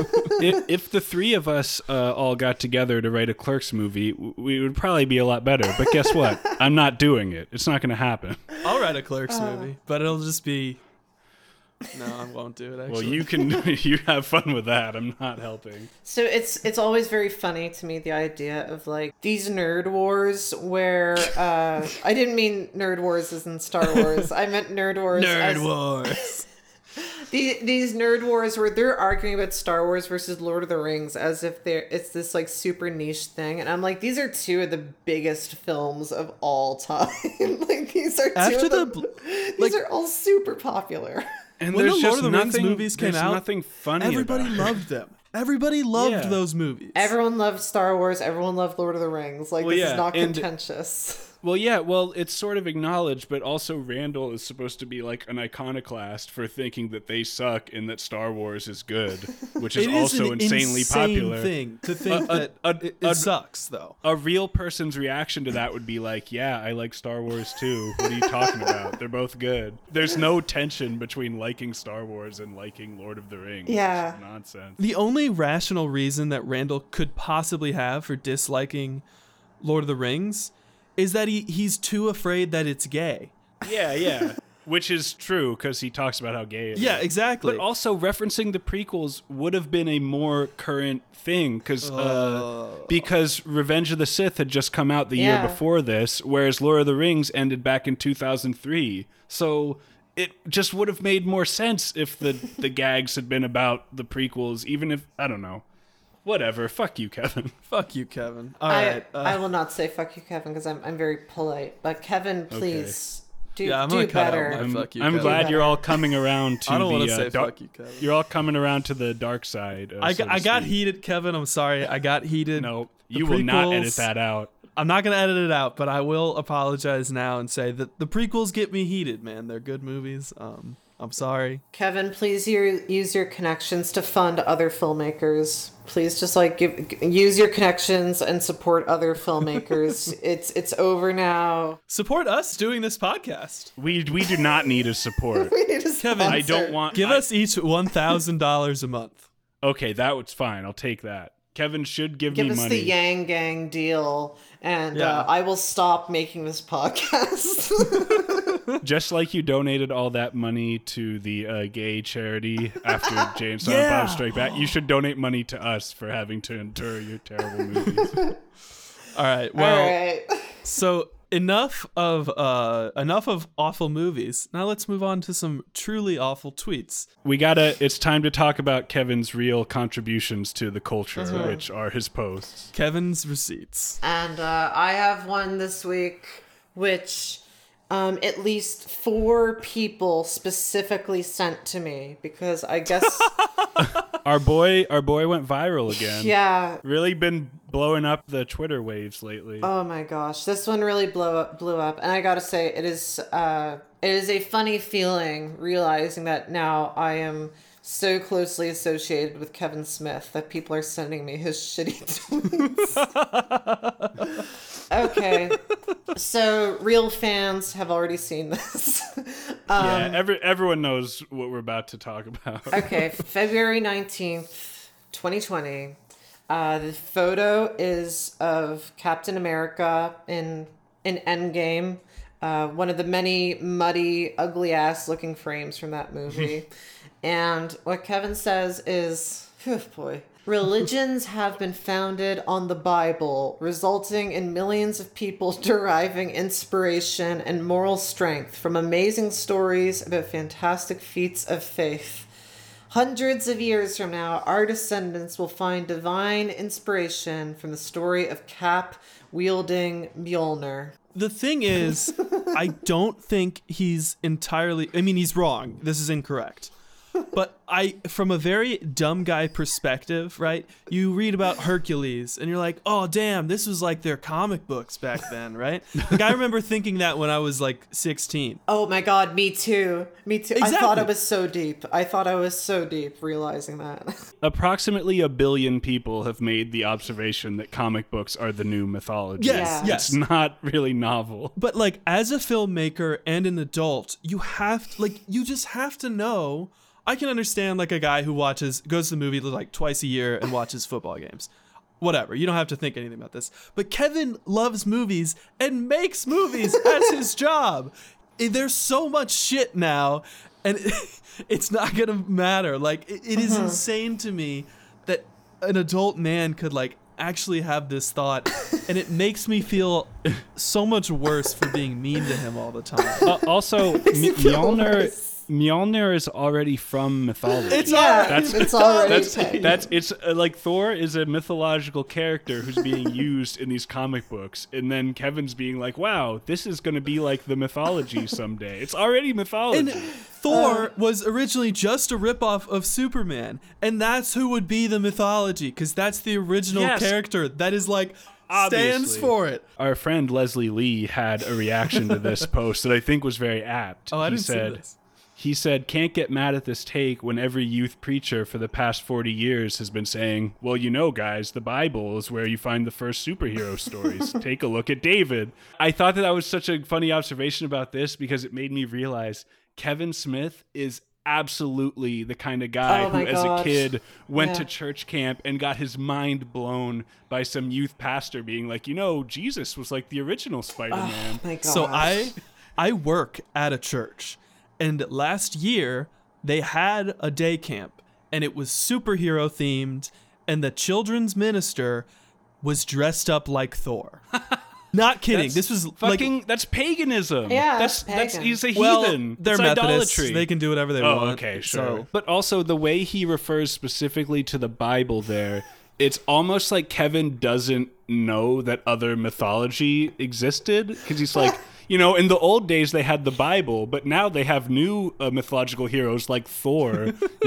if, if the three of us uh, all got together to write a Clerks movie, we would probably be a lot better. But guess what? I'm not doing it. It's not going to happen. I'll write a Clerks Uh. movie, but it'll just be. No, I won't do it. Actually, Well, you can you have fun with that. I'm not helping. So it's it's always very funny to me the idea of like these nerd wars where uh, I didn't mean nerd wars as in Star Wars. I meant nerd wars. nerd as, wars. the, these nerd wars where they're arguing about Star Wars versus Lord of the Rings as if they're it's this like super niche thing, and I'm like, these are two of the biggest films of all time. like these are two After of the the, bl- these like- are all super popular. And When the there's Lord just of the Rings movies came out, nothing funny. Everybody about it. loved them. Everybody loved Yeah. those movies. Everyone loved Star Wars. Everyone loved Lord of the Rings. Like Well, this yeah, is not and- contentious. Well, yeah, well, it's sort of acknowledged, but also Randall is supposed to be like an iconoclast for thinking that they suck and that Star Wars is good, which is It is also an insanely insane popular. thing to think A- a- that a- it, a- it sucks, though. A real person's reaction to that would be like, "Yeah, I like Star Wars too. What are you talking about? They're both good." There's no tension between liking Star Wars and liking Lord of the Rings. Yeah. nonsense. The only rational reason that Randall could possibly have for disliking Lord of the Rings is that he, he's too afraid that it's gay. Yeah, yeah. Which is true because he talks about how gay it is. Yeah, exactly. But also referencing the prequels would have been a more current thing because uh, because Revenge of the Sith had just come out the Yeah. year before this, whereas Lord of the Rings ended back in 2003. So it just would have made more sense if the the gags had been about the prequels, even if I don't know. Whatever. Fuck you, Kevin. Fuck you, Kevin. All I right. uh, I will not say fuck you, Kevin, because I'm I'm very polite. But Kevin, please Do, Yeah, I'm do gonna cut out better. my- I'm, fuck you, I'm Kevin. glad you're all coming around to I don't the want to uh, say dark- fuck you, Kevin. You're all coming around to the dark side. Uh, I, so got, I got heated, Kevin. I'm sorry. I got heated. No, The you will not edit that out. I'm not gonna edit it out, but I will apologize now and say that the prequels get me heated, man. They're good movies. Um, I'm sorry. Kevin, please your, use your connections to fund other filmmakers. Please just like give use your connections and support other filmmakers. it's it's over now. Support us doing this podcast. We we do not need a support. We need a Kevin, I don't want. Give I- us each one thousand dollars a month. Okay, that was fine. I'll take that. Kevin should give, give me us the Yang Gang deal, and Yeah. uh, I will stop making this podcast. Just like you donated all that money to the uh, gay charity after Jay and Silent Yeah. Bob Strike Back, you should donate money to us for having to endure your terrible movies. All right. Well, All right. so enough of uh enough of awful movies. Now let's move on to some truly awful tweets. we gotta. It's time to talk about Kevin's real contributions to the culture, Mm-hmm. which are his posts. Kevin's receipts. And uh, I have one this week, which um, at least four people specifically sent to me because I guess, Our boy, our boy went viral again. yeah. Really been blowing up the Twitter waves lately. Oh my gosh, this one really blew up, blew up, and I gotta say, it is uh, it is a funny feeling realizing that now I am so closely associated with Kevin Smith that people are sending me his shitty tweets. okay, so real fans have already seen this. yeah, every everyone knows what we're about to talk about. okay, February 19th, 2020. Uh, the photo is of Captain America in in Endgame, uh, one of the many muddy, ugly ass looking frames from that movie. and what Kevin says is, oh boy. Religions have been founded on the Bible, resulting in millions of people deriving inspiration and moral strength from amazing stories about fantastic feats of faith. Hundreds of years from now, our descendants will find divine inspiration from the story of Cap wielding Mjolnir. The thing is, I don't think he's entirely. I mean, he's wrong. This is incorrect. But I, from a very dumb guy perspective, right? You read about Hercules and you're like, oh, damn, this was like their comic books back then, right? Like, I remember thinking that when I was like 16. Oh my god, me too. Me too. I thought I was so deep. I thought I was so deep realizing that. Approximately a billion people have made the observation that comic books are the new mythology. Yes, Yeah. yes. It's not really novel. But like as a filmmaker and an adult, you have to, like you just have to know. I can understand like a guy who watches goes to the movie like twice a year and watches football games. Whatever. You don't have to think anything about this. But Kevin loves movies and makes movies as his job. There's so much shit now and it's not going to matter. Like it, it is insane to me that an adult man could like actually have this thought and it makes me feel so much worse for being mean to him all the time. Uh, also, M- Mjolnir, worse. Mjolnir is already from mythology. It's yeah, That's- it's already that's taken. that's it's uh, like Thor is a mythological character who's being used in these comic books, and then Kevin's being like, "Wow, this is going to be like the mythology someday." It's already mythology. And Thor was originally just a ripoff of Superman, and that's who would be the mythology, because that's the original Yes. character that is like stands for it. Our friend Leslie Lee had a reaction to this post that I think was very apt. Oh, I he didn't said, see this. He said, Can't get mad at this take when every youth preacher for the past 40 years has been saying, Well, you know, guys, the Bible is where you find the first superhero stories. Take a look at David. I thought that that was such a funny observation about this because it made me realize Kevin Smith is absolutely the kind of guy Oh who, my as a kid, went Yeah. to church camp and got his mind blown by some youth pastor being like, You know, Jesus was like the original Spider Man. Oh my God. So I, I work at a church, and last year they had a day camp, and it was superhero themed, and the children's minister was dressed up like Thor. Not kidding. This was fucking like that's paganism. Yeah, that's that's that's he's a heathen. well, heathen. they're That's Methodists. idolatry. They can do whatever they oh, want. okay, sure. So But also the way he refers specifically to the Bible there, it's almost like Kevin doesn't know that other mythology existed because he's like, You know, in the old days they had the Bible, but now they have new uh, mythological heroes like Thor.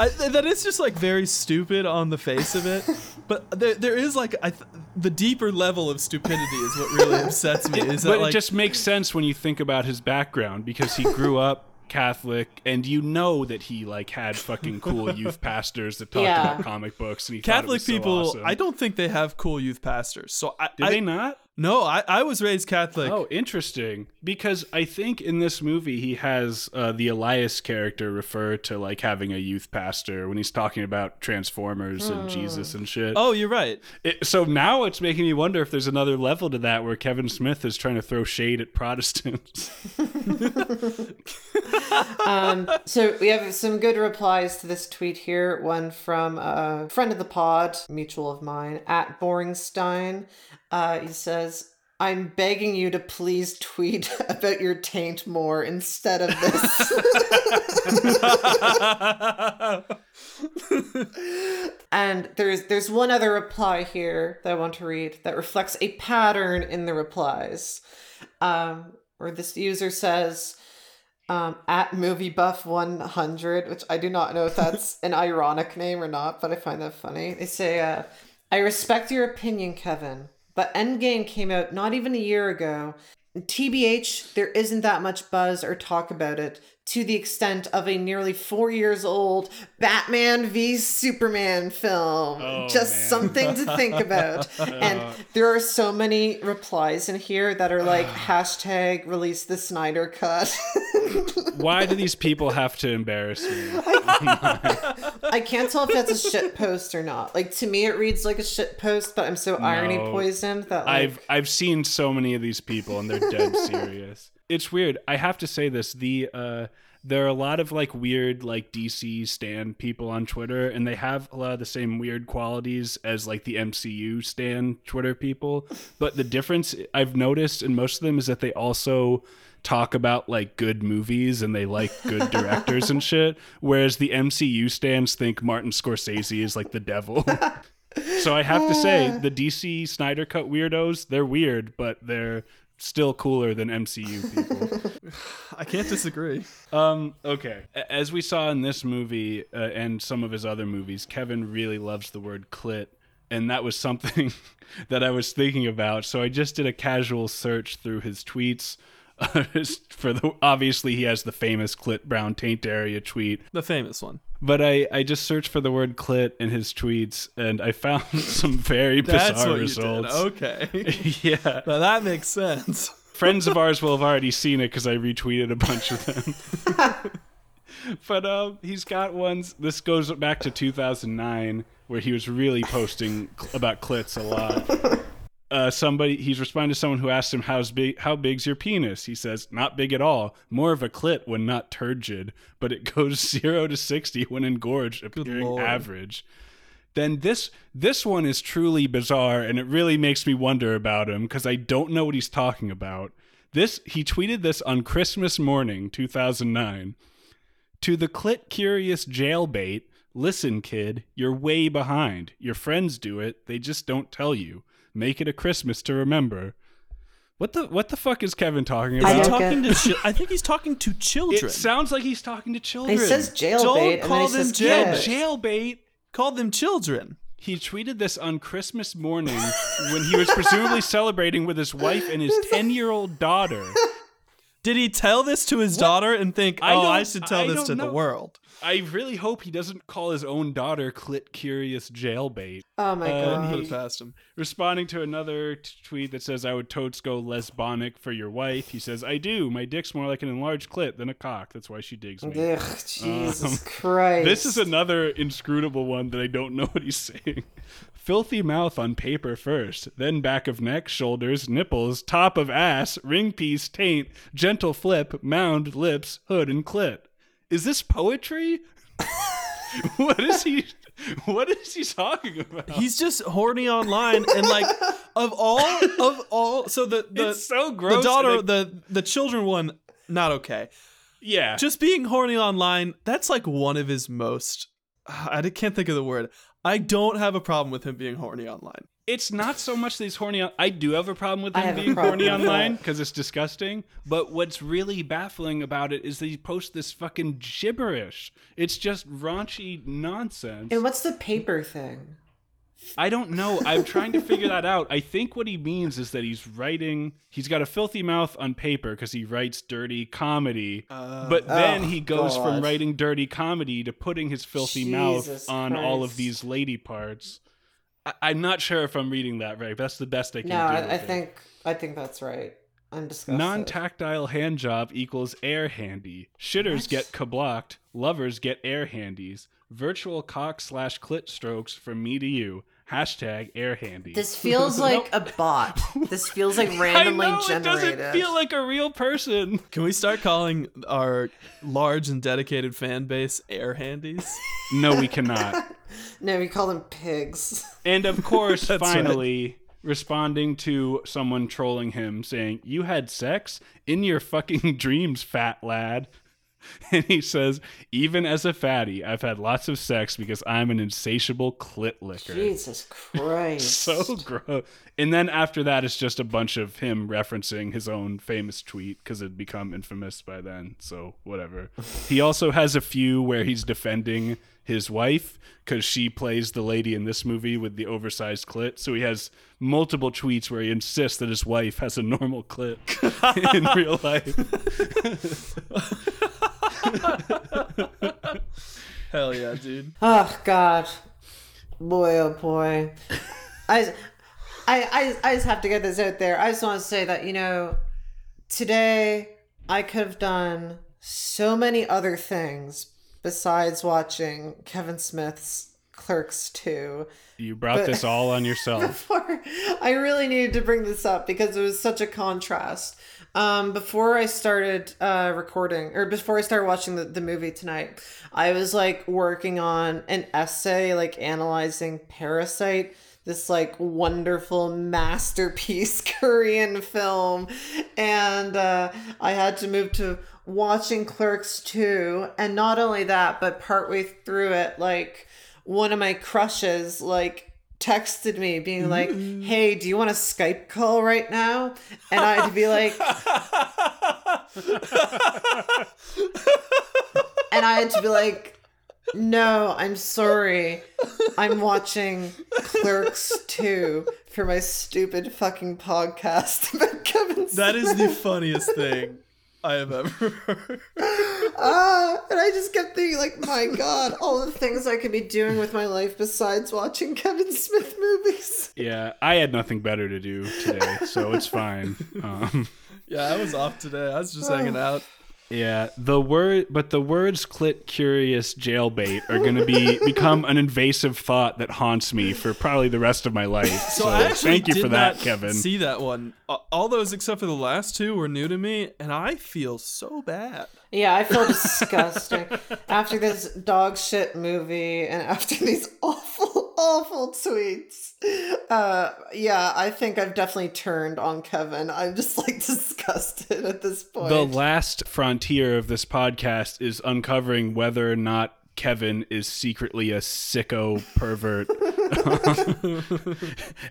I, that is just like very stupid on the face of it, but there, there is like I th- the deeper level of stupidity is what really upsets me. Is that but like it just makes sense when you think about his background because he grew up Catholic, and you know that he like had fucking cool youth pastors that talked Yeah. about comic books, and he thought it Catholic was so people? awesome. I don't think they have cool youth pastors. So I, Did I they not? No, I, I was raised Catholic. Oh, interesting. Because I think in this movie he has uh, the Elias character refer to like having a youth pastor when he's talking about Transformers and Jesus and shit. Oh, you're right. It, so now it's making me wonder if there's another level to that where Kevin Smith is trying to throw shade at Protestants. Um, so we have some good replies to this tweet here. One from a friend of the pod, mutual of mine, at Boringstein. Uh, he says, I'm begging you to please tweet about your taint more instead of this. and there's there's one other reply here that I want to read that reflects a pattern in the replies. Um, where this user says, um, at movie buff 100 which i do not know if that's an ironic name or not but i find that funny they say uh, i respect your opinion kevin but endgame came out not even a year ago. Tbh there isn't that much buzz or talk about it to the extent of a nearly four years old batman v superman film Oh, just man. something to think about and there are so many replies in here that are like hashtag release the snyder cut Why do these people have to embarrass me? I can't tell if that's a shit post or not. Like to me, it reads like a shit post, but I'm so irony poisoned that like, I've I've seen so many of these people and they're dead serious. It's weird. I have to say this. The uh there are a lot of like weird like DC stand people on Twitter and they have a lot of the same weird qualities as like the MCU stand Twitter people. But the difference I've noticed in most of them is that they also talk about like good movies and they like good directors and shit whereas the MCU stands think Martin Scorsese is like the devil. So I have to say, the DC Snyder Cut weirdos, they're weird, but they're still cooler than MCU people. I can't disagree. um, okay. As we saw in this movie uh, and some of his other movies, Kevin really loves the word clit. And that was something that I was thinking about. So I just did a casual search through his tweets. For the obviously he has the famous clit brown taint area tweet The famous one. But I, I just searched for the word clit in his tweets and I found some very That's bizarre what results. Okay. yeah. now that makes sense. Friends of ours will have already seen it because I retweeted a bunch of them. but um, he's got ones. This goes back to 2009 where he was really posting cl- about clits a lot. Uh, somebody he's responding to someone who asked him how's big how big's your penis he says not big at all more of a clit when not turgid but it goes 0 to 60 when engorged appearing average then this this one is truly bizarre and it really makes me wonder about him because I don't know what he's talking about. This he tweeted this on Christmas morning 2009. To the clit curious jailbait, listen kid, you're way behind. Your friends do it, they just don't tell you. Make it a Christmas to remember. What the what the fuck is Kevin talking about? he talking to? Chi- I think he's talking to children. It sounds like he's talking to children. he says jailbait Don't and then call he them says jail- kid. jailbait. Call them children. He tweeted this on Christmas morning when he was presumably celebrating with his wife and his 10 year old daughter. Did he tell this to his daughter and think, "Oh, I, don't- should tell I this don't to the world"? I really hope he doesn't call his own daughter clit curious jailbait. Oh my god. Put it past him. Responding to another t- tweet that says, I would totes go lesbonic for your wife, he says, I do. My dick's more like an enlarged clit than a cock. That's why she digs me. Ugh, um, Jesus Christ. This is another inscrutable one that I don't know what he's saying. Filthy mouth on paper first, then back of neck, shoulders, nipples, top of ass, ring piece, taint, gentle flip, mound, lips, hood, and clit. Is this poetry? what is he? What is he talking about? He's just horny online and like of all of all. So the the it's so gross. the daughter the the children one not okay. yeah, Just being horny online. That's like one of his most. I can't think of the word. I don't have a problem with him being horny online. It's not so much these horny. On, I do have a problem with I him have a being horny online because it's disgusting. But what's really baffling about it is they post this fucking gibberish. It's just raunchy nonsense. And what's the paper thing? I don't know. I'm trying to figure that out. I think what he means is that he's writing. He's got a filthy mouth on paper because he writes dirty comedy. Uh, but then Oh, he goes from writing dirty comedy to putting his filthy mouth Jesus on all of these lady parts. I- I'm not sure if I'm reading that right. That's the best I can No, do. I, I think I think that's right. I'm disgusted. Non-tactile hand job equals air handy. Shitters get kablocked. Lovers get air handies. Virtual cock slash clit strokes from me to you. Hashtag air handy. This feels like a bot. This feels like randomly I know, generated. It doesn't feel like a real person. Can we start calling our large and dedicated fan base air handies? No, we cannot. no, we call them pigs. And of course, That's right. finally, responding to someone trolling him saying, You had sex in your fucking dreams, fat lad. And he says, Even as a fatty, I've had lots of sex because I'm an insatiable clit licker. Jesus Christ. So gross. And then after that, it's just a bunch of him referencing his own famous tweet because it'd become infamous by then. So whatever. he also has a few where he's defending his wife because she plays the lady in this movie with the oversized clit. So he has multiple tweets where he insists that his wife has a normal clit in real life. Hell yeah, dude. Oh God, boy, oh boy. I, I, I, I just have to get this out there. I just want to say that you know, today I could have done so many other things besides watching Kevin Smith's Clerks two. You brought this all on yourself. Before, I really needed to bring this up because it was such a contrast. Um, before I started uh, recording, or before I started watching the, the movie tonight, I was like working on an essay, like analyzing Parasite, this like wonderful masterpiece Korean film. And uh, I had to move to watching Clerks 2. And not only that, but partway through it, like, one of my crushes like texted me being like mm. hey do you want a skype call right now? And i had to be like and i had to be like no i'm sorry. I'm watching clerks 2 for my stupid fucking podcast. About kevin That is Smith." the funniest thing I have ever heard. Ah, and I just kept thinking, like, my God, all the things I could be doing with my life besides watching Kevin Smith movies. Yeah, I had nothing better to do today, so it's fine. Um, Yeah, I was off today. I was just hanging out. Yeah, the word, but the words "clit curious jailbait" are going to be become an invasive thought that haunts me for probably the rest of my life. So, So, thank you for that, Kevin. See that one? All those except for the last two were new to me, and I feel so bad. Yeah, I feel disgusting after this dog shit movie and after these awful, awful tweets. Uh, yeah, I think I've definitely turned on Kevin. I'm just like disgusted at this point. the last frontier of this podcast is uncovering whether or not Kevin is secretly a sicko pervert.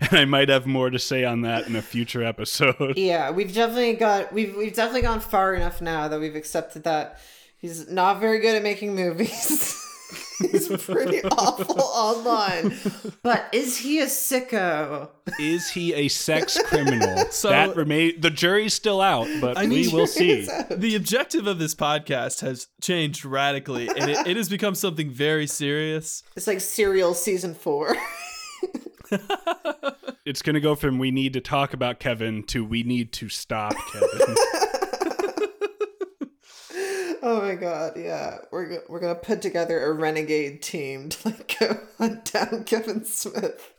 and I might have more to say on that in a future episode. yeah, we've definitely got we've we've definitely gone far enough now that we've accepted that he's not very good at making movies. he's pretty awful online. But is he a sicko? Is he a sex criminal? So- that remain the jury's still out, but I we will see. The objective of this podcast has changed radically, and it, it has become something very serious. It's like Serial season four. It's going to go from we need to talk about Kevin to we need to stop Kevin. Oh my god, yeah. We're we're gonna put together a renegade team to like go hunt down Kevin Smith.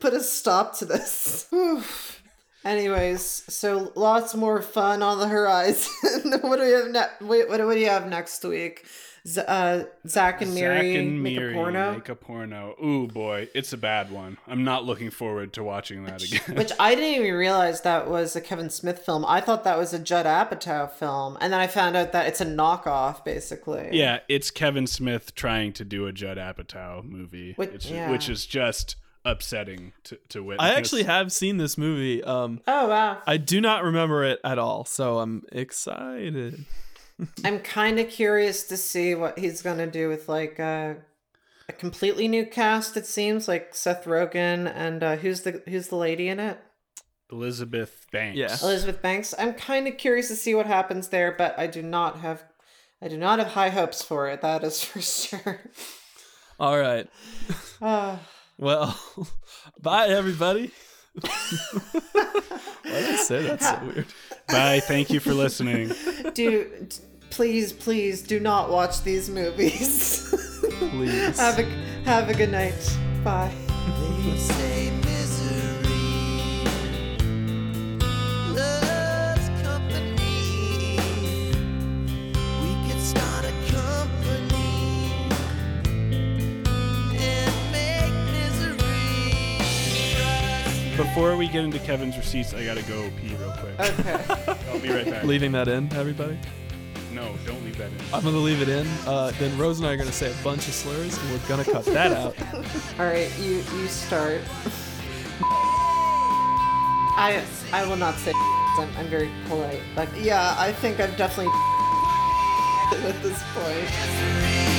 Put a stop to this. Anyways, so lots more fun on the horizon. what do we have next? Wait, what do we have next week? Z- uh, Zack and Miri Zack and make a porno, make a porno. Ooh boy, it's a bad one. I'm not looking forward to watching that again. which I didn't even realize that was a Kevin Smith film. I thought that was a Judd Apatow film, and then I found out that it's a knockoff, basically. yeah, it's Kevin Smith trying to do a Judd Apatow movie, Which- which, yeah. which is just upsetting to, to witness. I actually have seen this movie. Um, Oh wow. I do not remember it at all, so I'm excited. I'm kind of curious to see what he's gonna do with like uh, a completely new cast. It seems like Seth Rogen and uh, who's the who's the lady in it? Elizabeth Banks. Yeah. Elizabeth Banks. I'm kind of curious to see what happens there, but I do not have I do not have high hopes for it. That is for sure. All right. Ah. Well, bye everybody. Why did I say that so weird? Bye. Thank you for listening. do d- please please do not watch these movies. Please. have a have a good night. Bye. Before we get into Kevin's receipts, I gotta go pee real quick. Okay. I'll be right back. Leaving that in, everybody. No, don't leave that in. I'm gonna leave it in. Uh, then Rose and I are gonna say a bunch of slurs, and we're gonna cut that out. All right, you you start. I I will not say. I'm, I'm very polite, but yeah, I think I've definitely at this point. Misery